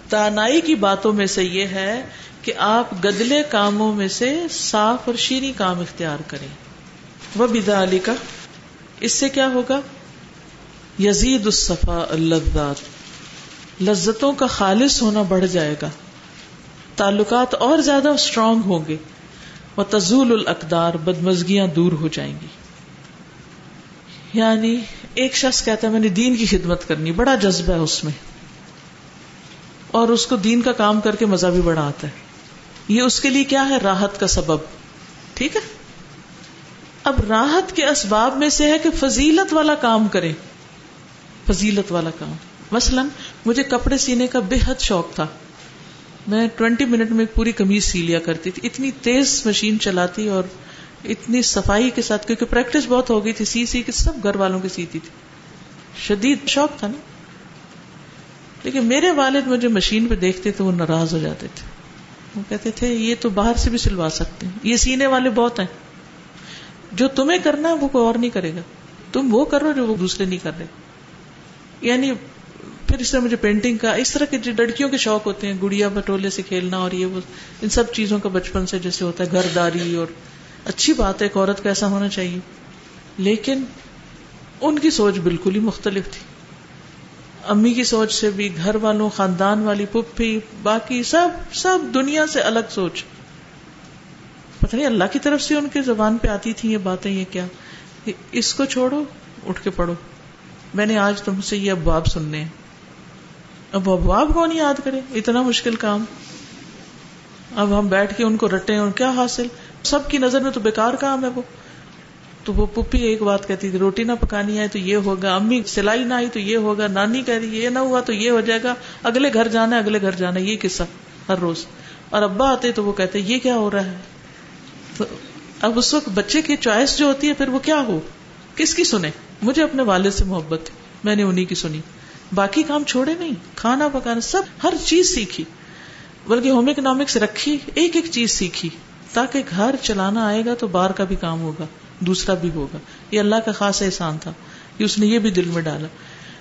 تانائی کی باتوں میں سے یہ ہے کہ آپ گدلے کاموں میں سے صاف اور شیریں کام اختیار کریں۔ وہ بدا علی کا اس سے کیا ہوگا؟ یزید الصفا اللذات۔ لذتوں کا خالص ہونا بڑھ جائے گا۔ تعلقات اور زیادہ اسٹرانگ ہوں گے۔ وہ تزول الاقدار، بدمزگیاں دور ہو جائیں گی۔ یعنی ایک شخص کہتا ہے، میں نے دین کی خدمت کرنی، بڑا جذبہ ہے اس میں۔ اور اس کو دین کا کام کر کے مزہ بھی بڑا آتا ہے۔ یہ اس کے لیے کیا ہے؟ راحت کا سبب۔ ٹھیک ہے؟ اب راحت کے اسباب میں سے ہے کہ فضیلت والا کام کرے۔ فضیلت والا کام۔ مثلا، مجھے کپڑے سینے کا بے حد شوق تھا۔ میں ٹوینٹی منٹ میں ایک پوری کمیز سی لیا کرتی تھی۔ اتنی تیز مشین چلاتی اور اتنی صفائی کے ساتھ، کیونکہ پریکٹس بہت ہو گئی تھی، سی سی کے سب گھر والوں کی سیتی تھی۔ شدید شوق تھا نا۔ لیکن میرے والد مجھے مشین پہ دیکھتے تھے وہ ناراض ہو جاتے تھے۔ وہ کہتے تھے، یہ تو باہر سے بھی سلوا سکتے ہیں۔ یہ سینے والے بہت ہیں۔ جو تمہیں کرنا ہے، وہ کوئی اور نہیں کرے گا۔ تم وہ کرو جو وہ دوسرے نہیں کر رہے۔ یعنی پھر اس طرح مجھے پینٹنگ کا اس طرح کے جو لڑکیوں کے شوق ہوتے ہیں، گڑیا بٹولے سے کھیلنا اور یہ وہ ان سب چیزوں کا بچپن سے جیسے ہوتا ہے، گھر داری اور اچھی بات ہے، ایک عورت کا ایسا ہونا چاہیے۔ لیکن ان کی سوچ بالکل ہی مختلف تھی۔ امی کی سوچ سے بھی، گھر والوں، خاندان والی پپھی باقی سب سب دنیا سے الگ سوچ۔ پتہ نہیں، اللہ کی طرف سے ان کے زبان پہ آتی تھی یہ باتیں، یہ کیا؟ اس کو چھوڑو، اٹھ کے پڑھو۔ میں نے آج تم سے یہ ابواب سننے ہیں۔ اب ابواب کون یاد کرے؟ اتنا مشکل کام۔ اب ہم بیٹھ کے ان کو رٹے اور کیا حاصل؟ سب کی نظر میں تو بیکار کام ہے وہ۔ تو وہ پپی ایک بات کہتی تھی، روٹی نہ پکانی آئے تو یہ ہوگا، امی سلائی نہ آئی تو یہ ہوگا، نانی کہہ رہی یہ نہ ہوا تو یہ ہو جائے گا، اگلے گھر جانا ہے، اگلے گھر جانا ہے، یہ قصہ ہر روز۔ اور ابا آتے تو وہ کہتے، یہ کیا ہو رہا ہے؟ تو اب اس وقت بچے کی چوائس جو ہوتی ہے، پھر وہ کیا ہو؟ کس کی سنے مجھے اپنے والد سے محبت تھی میں نے انہیں کی سنی۔ باقی کام چھوڑے نہیں، کھانا پکانا، سب ہر چیز سیکھی۔ بلکہ ہوم اکنامکس رکھی، ایک ایک چیز سیکھی۔ تاکہ گھر چلانا آئے گا تو باہر کا بھی کام ہوگا، دوسرا بھی ہوگا۔ یہ اللہ کا خاص احسان تھا۔ کہ اس نے یہ بھی دل میں ڈالا۔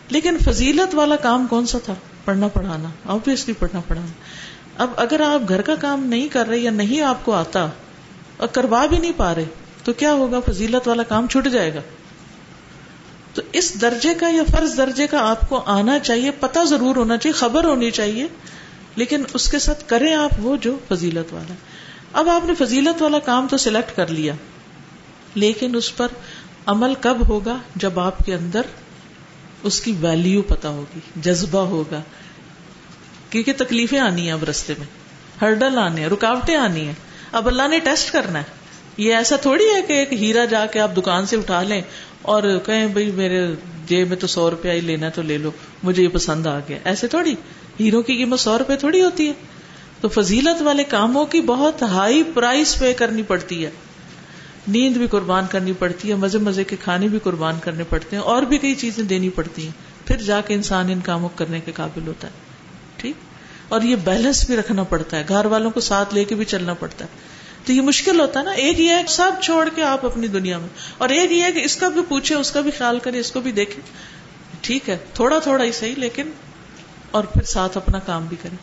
لیکن فضیلت والا کام کون سا تھا؟ پڑھنا پڑھانا آبیسلی پڑھنا پڑھانا۔ اب اگر آپ گھر کا کام نہیں کر رہے یا نہیں آپ کو آتا اور کروا بھی نہیں پا رہے، تو کیا ہوگا؟ فضیلت والا کام چھٹ جائے گا۔ تو اس درجے کا یا فرض درجے کا آپ کو آنا چاہیے پتا ضرور ہونا چاہیے، خبر ہونی چاہیے، لیکن اس کے ساتھ کریں آپ وہ جو فضیلت والا۔ اب آپ نے فضیلت والا کام تو سلیکٹ کر لیا، لیکن اس پر عمل کب ہوگا؟ جب آپ کے اندر اس کی ویلو پتا ہوگی، جذبہ ہوگا۔ کیونکہ تکلیفیں آنی ہیں اب رستے میں ہرڈل آنے ہیں، رکاوٹیں آنی ہیں۔ اب اللہ نے ٹیسٹ کرنا ہے۔ یہ ایسا تھوڑی ہے کہ ایک ہیرا جا کے آپ دکان سے اٹھا لیں اور کہیں بھائی میرے جیب میں تو سو روپیہ ہی لینا تو لے لو، مجھے یہ پسند آ گیا۔ ایسے تھوڑی ہیرو کی قیمت سو روپے تھوڑی ہوتی ہے۔ تو فضیلت والے کاموں کی بہت ہائی پرائز پے کرنی پڑتی ہے۔ نیند بھی قربان کرنی پڑتی ہے، مزے مزے کے کھانے بھی قربان کرنے پڑتے ہیں، اور بھی کئی چیزیں دینی پڑتی ہیں۔ پھر جا کے انسان ان کاموں کرنے کے قابل ہوتا ہے۔ ٹھیک؟ اور یہ بیلنس بھی رکھنا پڑتا ہے، گھر والوں کو ساتھ لے کے بھی چلنا پڑتا ہے۔ تو یہ مشکل ہوتا ہے نا، ایک یہ ہے سب چھوڑ کے آپ اپنی دنیا میں۔ اور ایک یہ ہے کہ اس کا بھی پوچھے اس کا بھی خیال کرے اس کو بھی دیکھے ٹھیک ہے، تھوڑا تھوڑا ہی صحیح، لیکن اور پھر ساتھ اپنا کام بھی کرے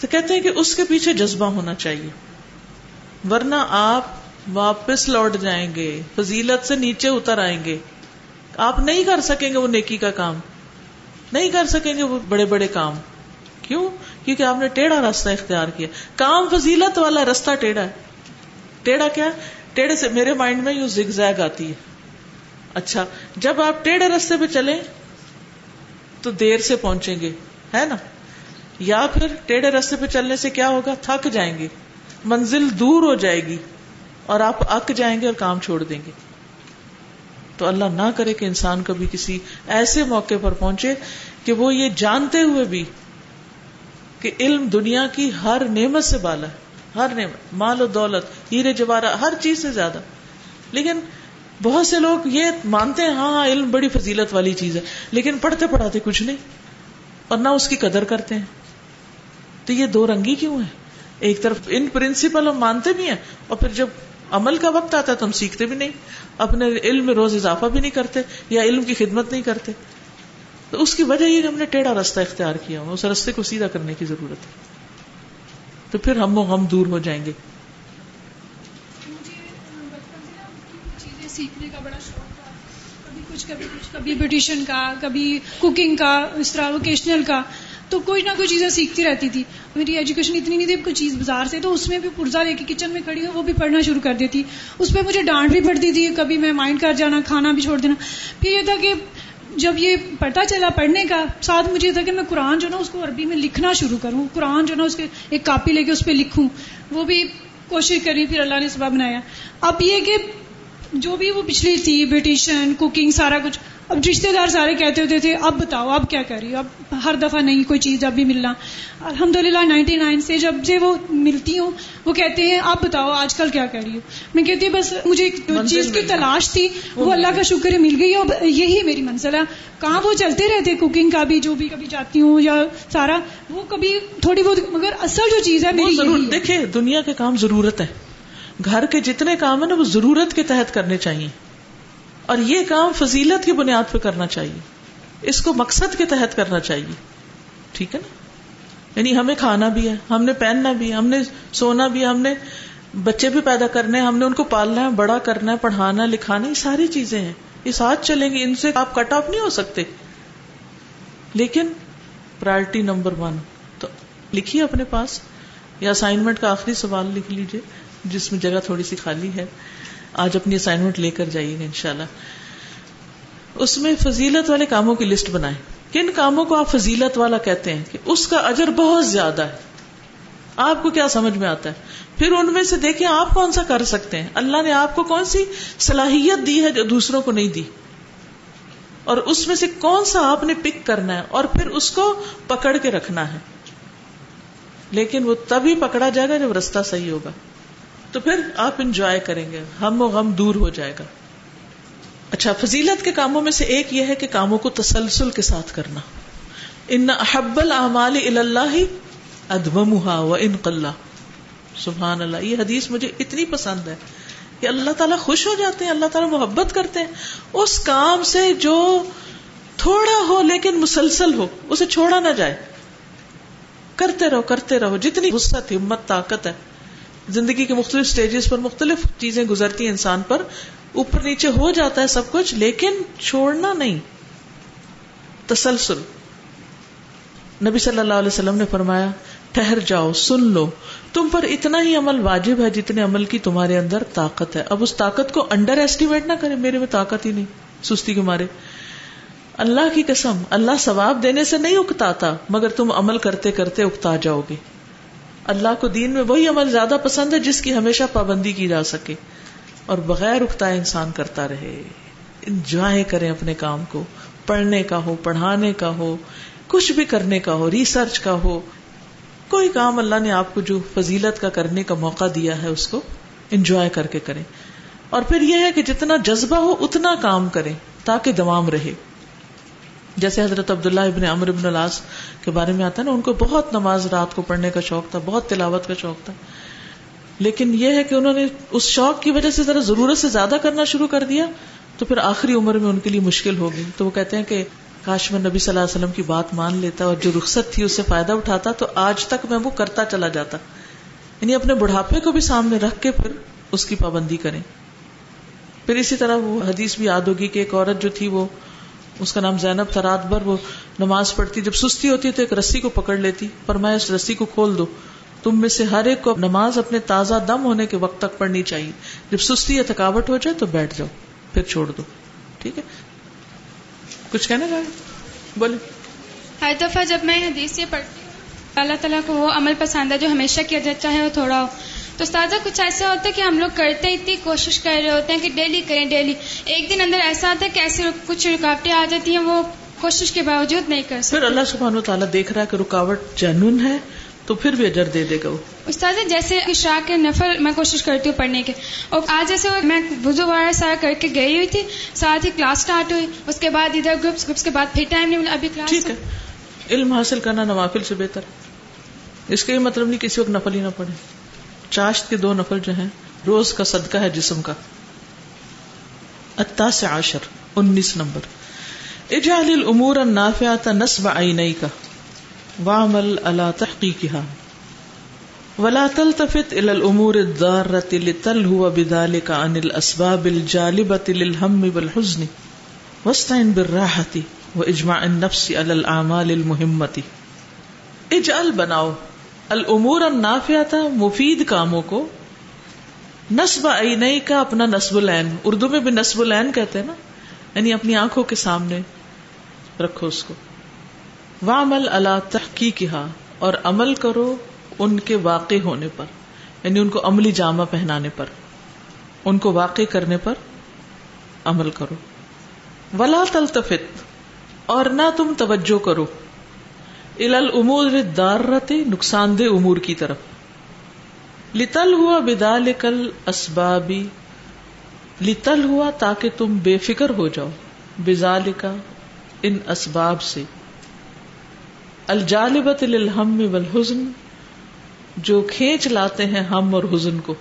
تو کہتے ہیں کہ اس کے پیچھے جذبہ ہونا چاہیے۔ ورنہ آپ واپس لوٹ جائیں گے، فضیلت سے نیچے اتر آئیں گے۔ آپ نہیں کر سکیں گے وہ نیکی کا کام۔ نہیں کر سکیں گے وہ بڑے بڑے کام۔ کیوں؟ کیونکہ آپ نے ٹیڑھا راستہ اختیار کیا۔ کام فضیلت والا راستہ ٹیڑھا ہے۔ ٹیڑھا کیا؟ ٹیڑھے سے میرے مائنڈ میں یوں زگ زیگ آتی ہے۔ اچھا جب آپ ٹیڑھے راستے پہ چلیں تو دیر سے پہنچیں گے، ہے نا؟ یا پھر ٹیڑھے رستے پہ چلنے سے کیا ہوگا؟ تھک جائیں گے، منزل دور ہو جائے گی اور آپ اک جائیں گے اور کام چھوڑ دیں گے۔ تو اللہ نہ کرے کہ انسان کبھی کسی ایسے موقع پر پہنچے کہ وہ یہ جانتے ہوئے بھی کہ علم دنیا کی ہر نعمت سے بالا ہے۔ ہر نعمت مال و دولت، ہیرے جوارا، ہر چیز سے زیادہ۔ لیکن بہت سے لوگ یہ مانتے ہیں ہاں،, ہاں علم بڑی فضیلت والی چیز ہے، لیکن پڑھتے پڑھاتے کچھ نہیں۔ اور نہ اس کی قدر کرتے ہیں۔ تو یہ دو رنگی کیوں ہے ایک طرف ان پرنسپل ہم مانتے بھی ہیں، اور پھر جب عمل کا وقت آتا ہے تو ہم سیکھتے بھی نہیں۔ اپنے علم میں روز اضافہ بھی نہیں کرتے، یا علم کی خدمت نہیں کرتے۔ تو اس کی وجہ یہ کہ ہم نے ٹیڑھا راستہ اختیار کیا ہوا، اس رستے کو سیدھا کرنے کی ضرورت ہے۔ تو پھر ہم و ہم دور ہو جائیں گے۔ چیزیں سیکھنے کا بڑا شوق تھا۔ کبھی کچھ کبھی کچھ، کبھی بیوٹیشن کا، کبھی کوکنگ کا، اس طرح ووکیشنل کا۔ تو کوئی نہ کوئی چیزیں سیکھتی رہتی تھی۔ میری ایجوکیشن اتنی نہیں تھی، کوئی چیز بازار سے تو اس میں بھی پرزا لے کے کچن میں کھڑی ہوں، وہ بھی پڑھنا شروع کر دیتی۔ اس پہ مجھے ڈانٹ بھی پڑتی تھی، کبھی میں مائنڈ کر جانا، کھانا بھی چھوڑ دینا۔ پھر یہ تھا کہ جب یہ پڑھتا چلا پڑھنے کا، ساتھ مجھے یہ تھا کہ میں قرآن جو نا، اس کو عربی میں لکھنا شروع کروں۔ قرآن جو نا، اس کے ایک کاپی لے کے اس پہ لکھوں۔ وہ بھی کوشش کری، پھر اللہ نے سبب بنایا۔ اب یہ کہ جو بھی وہ پچھلی تھی، بیوٹیشن، کوکنگ، سارا کچھ اب رشتے دار سارے کہتے ہوتے تھے اب بتاؤ اب کیا کر رہی ہو؟ اب ہر دفعہ نہیں کوئی چیز اب بھی ملنا۔ الحمد للہ نائنٹی نائن سے جب سے وہ ملتی ہوں وہ کہتے ہیں آپ بتاؤ آج کل کیا کر رہی ہوں میں کہتی ہوں بس مجھے ایک چیز کی تلاش تھی وہ اللہ کا شکر ہے مل گئی۔ اب یہی میری منزل ہے۔ کہاں وہ چلتے رہتے کوکنگ کا بھی جو بھی کبھی جاتی ہوں یا سارا وہ کبھی تھوڑی بہت مگر اصل جو چیز ہے میری دیکھیں دنیا کے کام ضرورت ہے۔ گھر کے جتنے کام ہیں نا وہ ضرورت کے تحت کرنے چاہیے۔ اور یہ کام فضیلت کی بنیاد پہ کرنا چاہیے۔ اس کو مقصد کے تحت کرنا چاہیے۔ ٹھیک ہے نا؟ یعنی ہمیں کھانا بھی ہے، ہم نے پہننا بھی ہے، ہم نے سونا بھی ہے، ہم نے بچے بھی پیدا کرنے ہم نے ان کو پالنا ہے، بڑا کرنا ہے، پڑھانا، لکھانا، یہ ساری چیزیں ہیں۔ یہ ساتھ چلیں گے، ان سے آپ کٹ آف نہیں ہو سکتے۔ لیکن پرائرٹی نمبر ون تو لکھیے اپنے پاس، یا اسائنمنٹ کا آخری سوال لکھ لیجیے جس میں جگہ تھوڑی سی خالی ہے۔ آج اپنی اسائنمنٹ لے کر جائیے گا انشاءاللہ۔ اس میں فضیلت والے کاموں کی لسٹ بنائیں۔ کن کاموں کو آپ فضیلت والا کہتے ہیں کہ اس کا اجر بہت زیادہ ہے۔ آپ کو کیا سمجھ میں آتا ہے؟ پھر ان میں سے دیکھیں آپ کون سا کر سکتے ہیں۔ اللہ نے آپ کو کون سی صلاحیت دی ہے جو دوسروں کو نہیں دی؟ اور اس میں سے کون سا آپ نے پک کرنا ہے اور پھر اس کو پکڑ کے رکھنا ہے۔ لیکن وہ تبھی پکڑا جائے گا جب رستہ صحیح ہوگا۔ تو پھر آپ انجوائے کریں گے۔ ہم و غم دور ہو جائے گا۔ اچھا فضیلت کے کاموں میں سے ایک یہ ہے کہ کاموں کو تسلسل کے ساتھ کرنا۔ ان احب العمال اللہ ادبمہ و ان قلہ سبحان اللہ یہ حدیث مجھے اتنی پسند ہے کہ اللہ تعالیٰ خوش ہو جاتے ہیں، اللہ تعالیٰ محبت کرتے ہیں۔ اس کام سے جو تھوڑا ہو لیکن مسلسل ہو، اسے چھوڑا نہ جائے۔ کرتے رہو کرتے رہو۔ جتنی وسط ہمت طاقت ہے۔ زندگی کے مختلف سٹیجز پر مختلف چیزیں گزرتی ہیں انسان پر، اوپر نیچے ہو جاتا ہے سب کچھ، لیکن چھوڑنا نہیں۔ تسلسل۔ نبی صلی اللہ علیہ وسلم نے فرمایا، ٹھہر جاؤ، سن لو۔ تم پر اتنا ہی عمل واجب ہے جتنے عمل کی تمہارے اندر طاقت ہے۔ اب اس طاقت کو انڈر ایسٹیمیٹ نہ کرے میرے میں طاقت ہی نہیں۔ سستی کے مارے۔ اللہ کی قسم، اللہ ثواب دینے سے نہیں اکتاتا، مگر تم عمل کرتے کرتے اکتا جاؤ گے۔ اللہ کو دین میں وہی عمل زیادہ پسند ہے جس کی ہمیشہ پابندی کی جا سکے اور بغیر اکتا انسان کرتا رہے۔ انجوائے کریں اپنے کام کو، پڑھنے کا ہو، پڑھانے کا ہو، کچھ بھی کرنے کا ہو، ریسرچ کا ہو۔ کوئی کام اللہ نے آپ کو جو فضیلت کا کرنے کا موقع دیا ہے اس کو انجوائے کر کے کریں۔ اور پھر یہ ہے کہ جتنا جذبہ ہو، اتنا کام کریں تاکہ دوام رہے۔ جیسے حضرت عبداللہ ابن امر ابن الاس کے بارے میں آتا ہے نا، ان کو بہت نماز رات کو پڑھنے کا شوق تھا، بہت تلاوت کا شوق تھا۔ لیکن یہ ہے کہ انہوں نے اس شوق کی وجہ سے ذرا ضرورت سے زیادہ کرنا شروع کر دیا، تو پھر آخری عمر میں ان کے لیے مشکل ہوگی تو وہ کہتے ہیں کہ کاش میں نبی صلی اللہ علیہ وسلم کی بات مان لیتا اور جو رخصت تھی اس سے فائدہ اٹھاتا، تو آج تک میں وہ کرتا چلا جاتا۔ یعنی اپنے بڑھاپے کو بھی سامنے رکھ کے پھر اس کی پابندی کریں۔ پھر اسی طرح وہ حدیث بھی یاد ہوگی کہ ایک عورت جو تھی وہ اس کا نام زینب تھا، رات بھر وہ نماز پڑھتی، جب سستی ہوتی تو ایک رسی کو پکڑ لیتی، پر میں اس رسی کو کھول دو تم میں سے ہر ایک کو نماز اپنے تازہ دم ہونے کے وقت تک پڑھنی چاہیے۔ جب سستی یا تھکاوٹ ہو جائے تو بیٹھ جاؤ، پھر چھوڑ دو۔ ٹھیک ہے؟ کچھ کہنا چاہیے بولے ہر دفعہ جب میں حدیث یہ پڑھتی ہوں، اللہ تعالیٰ کو وہ عمل پسند ہے جو ہمیشہ کیا جاتا چاہے وہ تھوڑا ہو تو استاذہ کچھ ایسا ہوتا ہے کہ ہم لوگ کرتے اتنی کوشش کر رہے ہوتے ہیں کہ ڈیلی کریں ڈیلی۔ ایک دن اندر ایسا آتا ہے کہ ایسی کچھ رکاوٹیں آ جاتی ہیں وہ کوشش کے باوجود نہیں کر سکتے۔ پھر اللہ سبحانہ تعالیٰ دیکھ رہا ہے کہ رکاوٹ جنون ہے تو پھر بھی اجر دے دے گا وہ۔ استاد جیسے عشاء کے نفل میں کوشش کرتی ہوں پڑھنے کے اور آج جیسے میں وضو وغیرہ سارا کر کے گئی ہوئی تھی ساتھ ہی کلاس سٹارٹ ہوئی۔ اس کے بعد ادھر گروپس گروپس کے بعد پھر ٹائم نہیں ملا ابھی کلاس۔ ٹھیک ہے۔ علم حاصل کرنا نوافل سے بہتر۔ اس کا یہ مطلب نہیں کسی وقت نفل ہی نہ پڑھے۔ چاشت کے دو نفل جو ہیں، روز کا صدقہ ہے جسم کا۔ اتا سے عاشر انیس نمبر۔ اجعل الامور النافعات نصب عینئی کا وعمل على تحقیقها ولا تلتفت الى الامور الضارة لتلهو بذلك عن الاسباب الجالبة للهم والحزن۔ واستعن بالراحة واجمع النفس على الاعمال المهمة۔ اجعل بناؤ۔ الامور النافعات مفید کاموں کو نصب عینئی کا اپنا نصب العین، اردو میں بھی نصب العین کہتے ہیں نا یعنی اپنی آنکھوں کے سامنے رکھو اس کو۔ وعمل اللہ تحقیق اور عمل کرو ان کے واقع ہونے پر یعنی ان کو عملی جامہ پہنانے پر۔ ان کو واقع کرنے پر عمل کرو۔ ولا تلتفت، اور نہ تم توجہ کرو۔ الامور دارت نقصان دہ امور کی طرف۔ لتل ہوا بدال کل اسبابی لتل ہوا تاکہ تم بے فکر ہو جاؤ۔ بزال کا ان اسباب سے۔ الجالبت للہم والحزن، جو کھینچ لاتے ہیں ہم اور حزن کو۔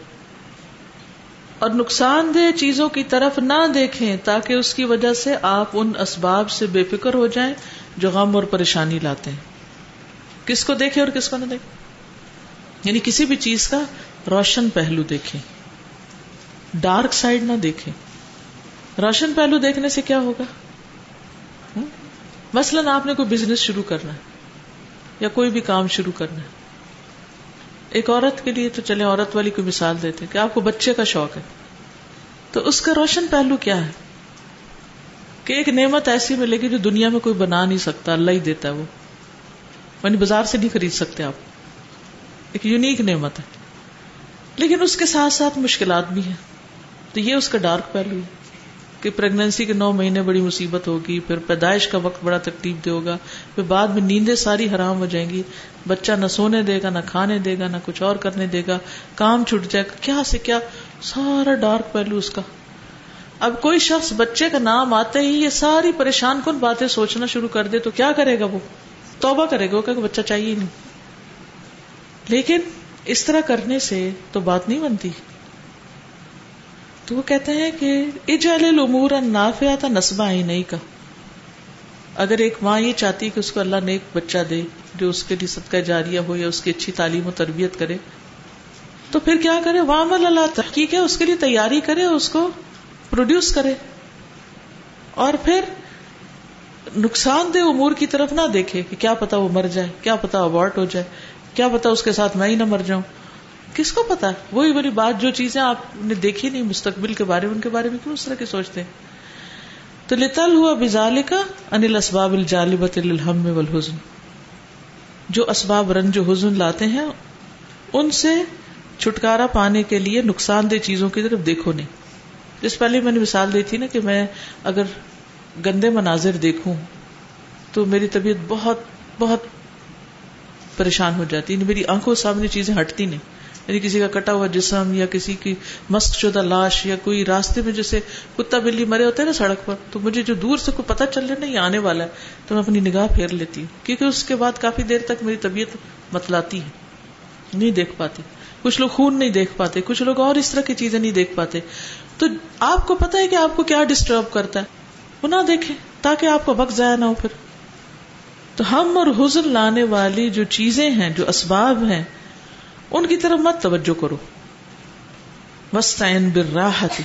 اور نقصان دہ چیزوں کی طرف نہ دیکھیں تاکہ اس کی وجہ سے آپ ان اسباب سے بے فکر ہو جائیں جو غم اور پریشانی لاتے ہیں۔ کس کو دیکھیں اور کس کو نہ دیکھیں یعنی کسی بھی چیز کا روشن پہلو دیکھیں ڈارک سائڈ نہ دیکھیں روشن پہلو دیکھنے سے کیا ہوگا؟ مثلاً آپ نے کوئی بزنس شروع کرنا ہے یا کوئی بھی کام شروع کرنا ہے۔ ایک عورت کے لیے تو چلے عورت والی کوئی مثال دیتے کہ آپ کو بچے کا شوق ہے۔ تو اس کا روشن پہلو کیا ہے؟ کہ ایک نعمت ایسی ملے گی جو دنیا میں کوئی بنا نہیں سکتا، اللہ ہی دیتا ہے وہ۔ یعنی بازار سے نہیں خرید سکتے آپ۔ ایک یونیک نعمت ہے۔ لیکن اس کے ساتھ ساتھ مشکلات بھی ہیں۔ تو یہ اس کا ڈارک پہلو ہے کہ پریگنینسی کے نو مہینے بڑی مصیبت ہوگی، پھر پیدائش کا وقت بڑا تکلیف دے ہوگا، پھر بعد میں نیندیں ساری حرام ہو جائیں گی۔ بچہ نہ سونے دے گا، نہ کھانے دے گا، نہ کچھ اور کرنے دے گا۔ کام چھٹ جائے گا۔ کیا سے کیا؟ سارا ڈارک پہلو اس کا۔ اب کوئی شخص بچے کا نام آتے ہی یہ ساری پریشان کن باتیں سوچنا شروع کر دے تو کیا کرے گا وہ؟ توبہ کرے گا کہ بچہ چاہیے نہیں۔ لیکن اس طرح کرنے سے تو بات نہیں بنتی۔ تو وہ کہتے ہیں کہ اجال الامور النافعہ تھا ہی نہیں کا اگر ایک ماں یہ چاہتی کہ اس کو اللہ نے ایک بچہ دے، جو اس کے لیے صدقہ جاریہ ہو یا اس کی اچھی تعلیم و تربیت کرے، تو پھر کیا کرے؟ وامل اللہ تحقیق ہے اس کے لیے تیاری کرے، اس کو پروڈیوس کرے۔ اور پھر نقصان دہ امور کی طرف نہ دیکھے کہ کیا پتا وہ مر جائے، کیا پتا ابارٹ ہو جائے، کیا پتا اس کے ساتھ میں ہی نہ مر جاؤں۔ کس کو پتا؟ وہی بڑی بات جو چیزیں آپ نے دیکھی نہیں، مستقبل کے بارے میں، ان کے بارے میں کیوں اس طرح کے سوچتے ہیں؟ تو لتل ہوا بزال کا انل اسباب الجالبت الحم والحزن۔ جو اسباب رنج و حزن لاتے ہیں، ان سے چھٹکارا پانے کے لیے نقصان دہ چیزوں کی طرف دیکھو نہیں۔ جس پہلے میں نے مثال دی تھی نا کہ میں اگر گندے مناظر دیکھوں تو میری طبیعت بہت بہت پریشان ہو جاتی ہے۔ یعنی میری آنکھوں سامنے چیزیں ہٹتی نہیں۔ یعنی کسی کا کٹا ہوا جسم یا کسی کی مسک شدہ لاش یا کوئی راستے میں جیسے کتا بلی مرے ہوتے ہیں نا سڑک پر، تو مجھے جو دور سے کوئی پتا چل رہا نہیں آنے والا ہے۔ تو میں اپنی نگاہ پھیر لیتی ہوں۔ کیونکہ اس کے بعد کافی دیر تک میری طبیعت متلاتی ہے۔ نہیں دیکھ پاتی۔ کچھ لوگ خون نہیں دیکھ پاتے۔ کچھ لوگ اور اس طرح کی چیزیں نہیں دیکھ پاتے۔ تو آپ کو پتا ہے کہ آپ کو کیا ڈسٹرب کرتا ہے؟ نہ دیکھیں تاکہ آپ کا وقت ضائع نہ ہو پھر۔ تو ہم اور حزن لانے والی جو چیزیں ہیں، جو اسباب ہیں، ان کی طرف مت توجہ کرو۔ وسطین بر راحت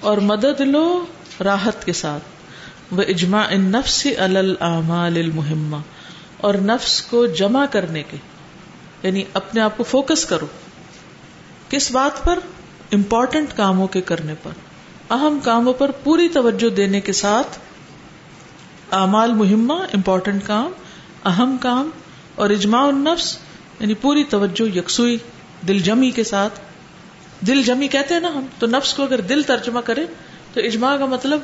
اور مدد لو راحت کے ساتھ۔ وہ اجماع نفس المال المحمہ اور نفس کو جمع کرنے کے یعنی اپنے آپ کو فوکس کرو۔ کس بات پر؟ امپورٹنٹ کاموں کے کرنے پر۔ اہم کاموں پر پوری توجہ دینے کے ساتھ اعمال مہمہ امپورٹنٹ کام، اہم کام اور اجماع النفس یعنی پوری توجہ یکسوئی دل جمی کے ساتھ۔ دل جمی کہتے ہیں نا ہم، تو نفس کو اگر دل ترجمہ کرے، تو اجماع کا مطلب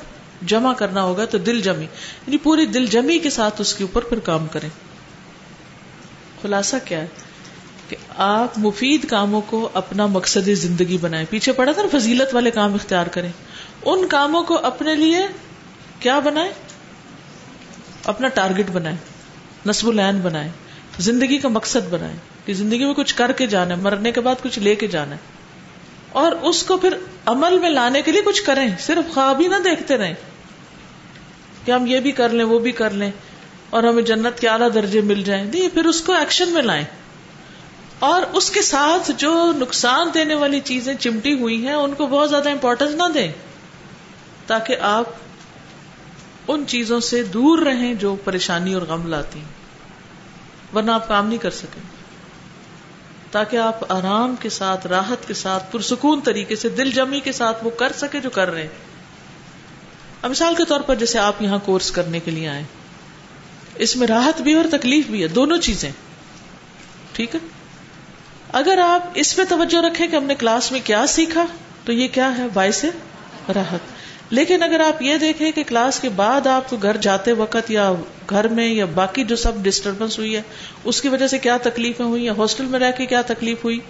جمع کرنا ہوگا، تو دل جمی یعنی پوری دل جمی کے ساتھ اس کے اوپر پھر کام کریں۔ خلاصہ کیا ہے؟ کہ آپ مفید کاموں کو اپنا مقصد زندگی بنائیں۔ پیچھے پڑا تھا نا، فضیلت والے کام اختیار کریں۔ ان کاموں کو اپنے لیے کیا بنائیں؟ اپنا ٹارگٹ بنائیں۔ نصب العین بنائیں۔ زندگی کا مقصد بنائیں کہ زندگی میں کچھ کر کے جانا ہے، مرنے کے بعد کچھ لے کے جانا ہے۔ اور اس کو پھر عمل میں لانے کے لیے کچھ کریں۔ صرف خواب ہی نہ دیکھتے رہیں۔ کہ ہم یہ بھی کر لیں، وہ بھی کر لیں اور ہمیں جنت کے اعلیٰ درجے مل جائیں۔ نہیں، پھر اس کو ایکشن میں لائیں۔ اور اس کے ساتھ جو نقصان دینے والی چیزیں چمٹی ہوئی ہیں، ان کو بہت زیادہ امپورٹینس نہ دیں تاکہ آپ ان چیزوں سے دور رہیں جو پریشانی اور غم لاتی ہیں۔ ورنہ آپ کام نہیں کر سکیں۔ تاکہ آپ آرام کے ساتھ، راحت کے ساتھ، پرسکون طریقے سے، دل جمی کے ساتھ وہ کر سکے جو کر رہے ہیں۔ اب مثال کے طور پر جیسے آپ یہاں کورس کرنے کے لیے آئے۔ اس میں راحت بھی اور تکلیف بھی ہے، دونوں چیزیں۔ ٹھیک ہے؟ اگر آپ اس پہ توجہ رکھیں کہ ہم نے کلاس میں کیا سیکھا، تو یہ کیا ہے؟ باعث راحت۔ لیکن اگر آپ یہ دیکھیں کہ کلاس کے بعد آپ کو گھر جاتے وقت یا گھر میں یا باقی جو سب ڈسٹربنس ہوئی ہے، اس کی وجہ سے کیا تکلیفیں ہوئی یا ہاسٹل میں رہ کے کیا تکلیف ہوئی؟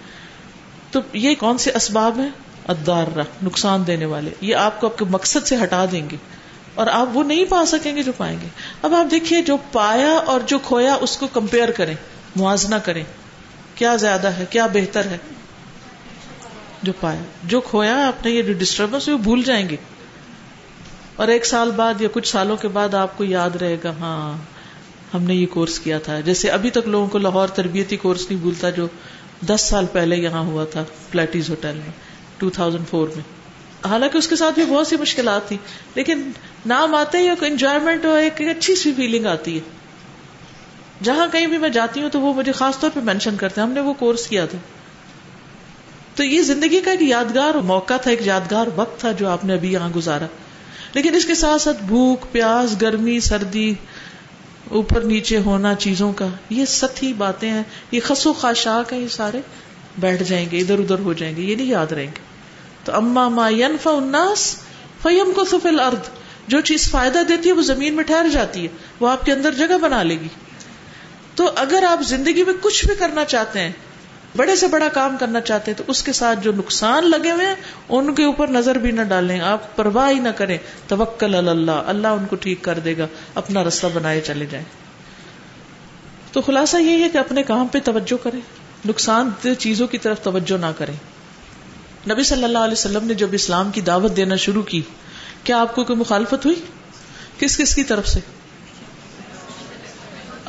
تو یہ کون سے اسباب ہیں؟ ادار نقصان دینے والے۔ یہ آپ کو آپ کے مقصد سے ہٹا دیں گے۔ اور آپ وہ نہیں پا سکیں گے جو پائیں گے۔ اب آپ دیکھیے جو پایا اور جو کھویا، اس کو کمپیئر کریں، موازنہ کریں۔ کیا زیادہ ہے، کیا بہتر ہے؟ جو پایا جو کھویا آپ نے یہ جو ڈسٹربنس وہ بھول جائیں گے۔ اور ایک سال بعد یا کچھ سالوں کے بعد آپ کو یاد رہے گا ہاں ہم نے یہ کورس کیا تھا۔ جیسے ابھی تک لوگوں کو لاہور تربیتی کورس نہیں بھولتا جو دس سال پہلے یہاں ہوا تھا پلیٹیز ہوٹل میں ٹو تھاؤزینڈ فور میں۔ حالانکہ اس کے ساتھ بھی بہت سی مشکلات تھی لیکن نام آتے ہی ایک انجوائےمنٹ اور ایک اچھی سی فیلنگ آتی ہے۔ جہاں کہیں بھی میں جاتی ہوں تو وہ مجھے خاص طور پہ مینشن کرتے ہیں۔ ہم نے وہ کورس کیا تھا۔ تو یہ زندگی کا ایک یادگار موقع تھا، ایک یادگار وقت تھا جو آپ نے ابھی یہاں گزارا۔ لیکن اس کے ساتھ ساتھ بھوک، پیاس، گرمی، سردی، اوپر نیچے ہونا، چیزوں کا، یہ ستھی باتیں ہیں۔ یہ خسو خاشاک ہیں، یہ سارے بیٹھ جائیں گے، ادھر ادھر ہو جائیں گے، یہ نہیں یاد رہیں گے۔ تو اما ما ینفع الناس فیم کو سفل ارد جو چیز فائدہ دیتی ہے، وہ زمین میں ٹھہر جاتی ہے، وہ آپ کے اندر جگہ بنا لے گی۔ تو اگر آپ زندگی میں کچھ بھی کرنا چاہتے ہیں، بڑے سے بڑا کام کرنا چاہتے ہیں، تو اس کے ساتھ جو نقصان لگے ہوئے ہیں، ان کے اوپر نظر بھی نہ ڈالیں، آپ پرواہ ہی نہ کریں۔ توکل اللہ اللہ ان کو ٹھیک کر دے گا، اپنا رستہ بنائے چلے جائیں۔ تو خلاصہ یہ ہے کہ اپنے کام پہ توجہ کریں، نقصان دہ چیزوں کی طرف توجہ نہ کریں۔ نبی صلی اللہ علیہ وسلم نے جب اسلام کی دعوت دینا شروع کی، کیا آپ کو کوئی مخالفت ہوئی؟ کس کس کی طرف سے؟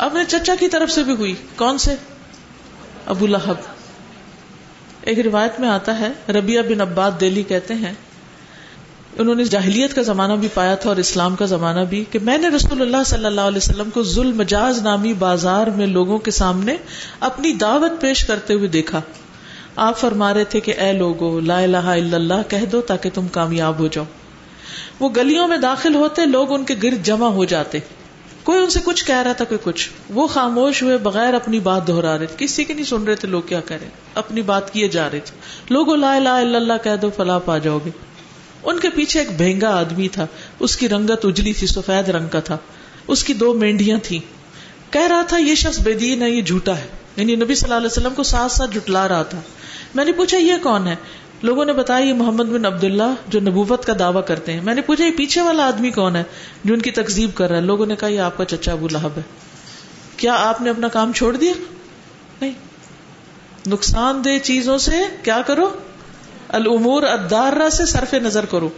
اپنے چچا کی طرف سے بھی ہوئی۔ کون سے؟ ابو لہب۔ ایک روایت میں آتا ہے ربیہ بن عباد دہلی کہتے ہیں، انہوں نے جاہلیت کا زمانہ بھی پایا تھا اور اسلام کا زمانہ بھی، کہ میں نے رسول اللہ صلی اللہ علیہ وسلم کو ظلم مجاز نامی بازار میں لوگوں کے سامنے اپنی دعوت پیش کرتے ہوئے دیکھا۔ آپ فرما رہے تھے کہ اے لوگو، لا الہ الا اللہ، کہہ دو تاکہ تم کامیاب ہو جاؤ۔ وہ گلیوں میں داخل ہوتے، لوگ ان کے گرد جمع ہو جاتے۔ کوئی ان سے کچھ کہہ رہا تھا، کوئی کچھ۔ وہ خاموش ہوئے بغیر اپنی بات دہرا رہے تھے۔ کسی کی نہیں سن رہے تھے، لوگ کیا کہہ رہے اپنی بات کیے جا رہے تھے۔ لوگ لا الہ الا اللہ کہہ دو فلاں پا جاؤ گے۔ ان کے پیچھے ایک بہنگا آدمی تھا۔ اس کی رنگت اجلی تھی، سفید رنگ کا تھا۔ اس کی دو مینڈیاں تھیں۔ کہہ رہا تھا، یہ شخص بے دین ہے، یہ جھوٹا ہے۔ یعنی نبی صلی اللہ علیہ وسلم کو ساتھ ساتھ جٹلا رہا تھا۔ میں نے پوچھا، یہ کون ہے؟ لوگوں نے بتایا، یہ محمد بن عبداللہ جو نبوت کا دعویٰ کرتے ہیں۔ میں نے پوچھا، یہ پیچھے والا آدمی کون ہے جو ان کی تقزیب کر رہا ہے؟ لوگوں نے کہا، یہ آپ کا چچا ابو لہب ہے۔ کیا آپ نے اپنا کام چھوڑ دیا؟ نہیں۔ نقصان دہ چیزوں سے کیا کرو؟ العمور ادارہ سے صرف نظر کرو۔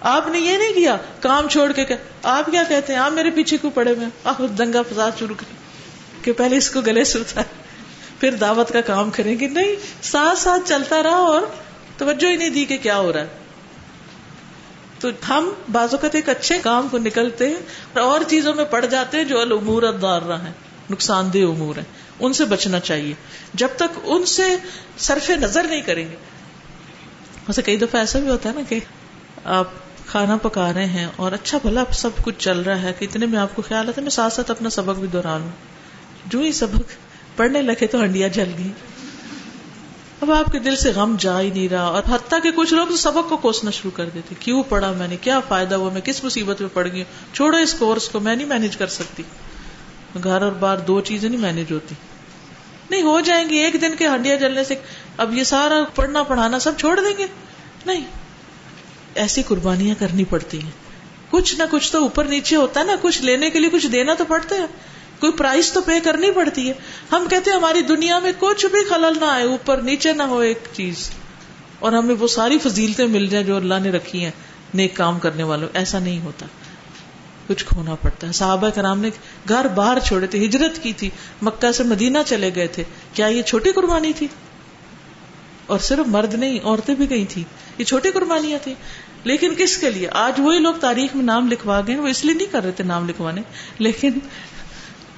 آپ نے یہ نہیں کیا، کام چھوڑ کے آپ کیا کہتے ہیں؟ آپ میرے پیچھے کیوں پڑے ہوئے آپ دنگا فساد شروع کریں کہ پہلے اس کو گلے سے اتار پھر دعوت کا کام کریں گے۔ نہیں، ساتھ ساتھ چلتا رہا اور توجہ ہی نہیں دی کہ کیا ہو رہا ہے۔ تو ہم بعض اوقات ایک اچھے کام کو نکلتے ہیں اور چیزوں میں پڑ جاتے ہیں جو العمور دار رہا ہے، نقصان دہ امور ہیں۔ ان سے بچنا چاہیے۔ جب تک ان سے صرف نظر نہیں کریں گے۔ ویسے کئی دفعہ ایسا بھی ہوتا ہے نا کہ آپ کھانا پکا رہے ہیں اور اچھا بھلا سب کچھ چل رہا ہے، کہ اتنے میں آپ کو خیال آتا ہے، میں ساتھ ساتھ اپنا سبق بھی دہرا لوں جو ہی سبق پڑھنے لگے تو ہنڈیاں جل گئی اب آپ کے دل سے غم جا ہی نہیں رہا اور حتیٰ کہ کچھ لوگ تو سبق کو کوسنا شروع کر دیتے کیوں پڑھا میں نے؟ کیا فائدہ ہوا؟ میں کس مصیبت میں پڑ گئی چھوڑو اس کورس کو، میں نہیں مینج کر سکتی۔ گھر اور بار دو چیزیں نہیں مینج ہوتی۔ نہیں، ہو جائیں گی۔ ایک دن کے ہنڈیاں جلنے سے اب یہ سارا پڑھنا پڑھانا سب چھوڑ دیں گے؟ نہیں۔ ایسی قربانیاں کرنی پڑتی ہیں۔ کچھ نہ کچھ تو اوپر نیچے ہوتا ہے نا۔ کچھ لینے کے لیے کچھ دینا تو پڑتا ہے۔ کوئی پرائز تو پے کرنی پڑتی ہے۔ ہم کہتے ہیں ہماری دنیا میں کچھ بھی خلل نہ آئے، اوپر نیچے نہ ہو ایک چیز۔ اور ہمیں وہ ساری فضیلتیں مل جائیں جو اللہ نے رکھی ہیں نیک کام کرنے والوں۔ ایسا نہیں ہوتا۔ کچھ کھونا پڑتا ہے۔ صحابہ کرام نے گھر باہر چھوڑے تھے، ہجرت کی تھی۔ مکہ سے مدینہ چلے گئے تھے۔ کیا یہ چھوٹی قربانی تھی؟ اور صرف مرد نہیں، عورتیں بھی گئی تھی یہ چھوٹی قربانیاں تھیں۔ لیکن کس کے لیے؟ آج وہی لوگ تاریخ میں نام لکھوا گئے وہ اس لیے نہیں کر رہے تھے نام لکھوانے۔ لیکن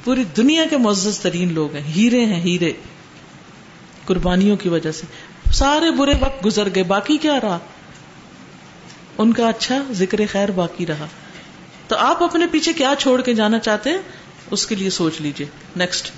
پوری دنیا کے معزز ترین لوگ ہیں۔ ہیرے ہیں، ہیرے۔ قربانیوں کی وجہ سے۔ سارے برے وقت گزر گئے، باقی کیا رہا؟ ان کا اچھا ذکر خیر باقی رہا۔ تو آپ اپنے پیچھے کیا چھوڑ کے جانا چاہتے ہیں؟ اس کے لیے سوچ لیجیے نیکسٹ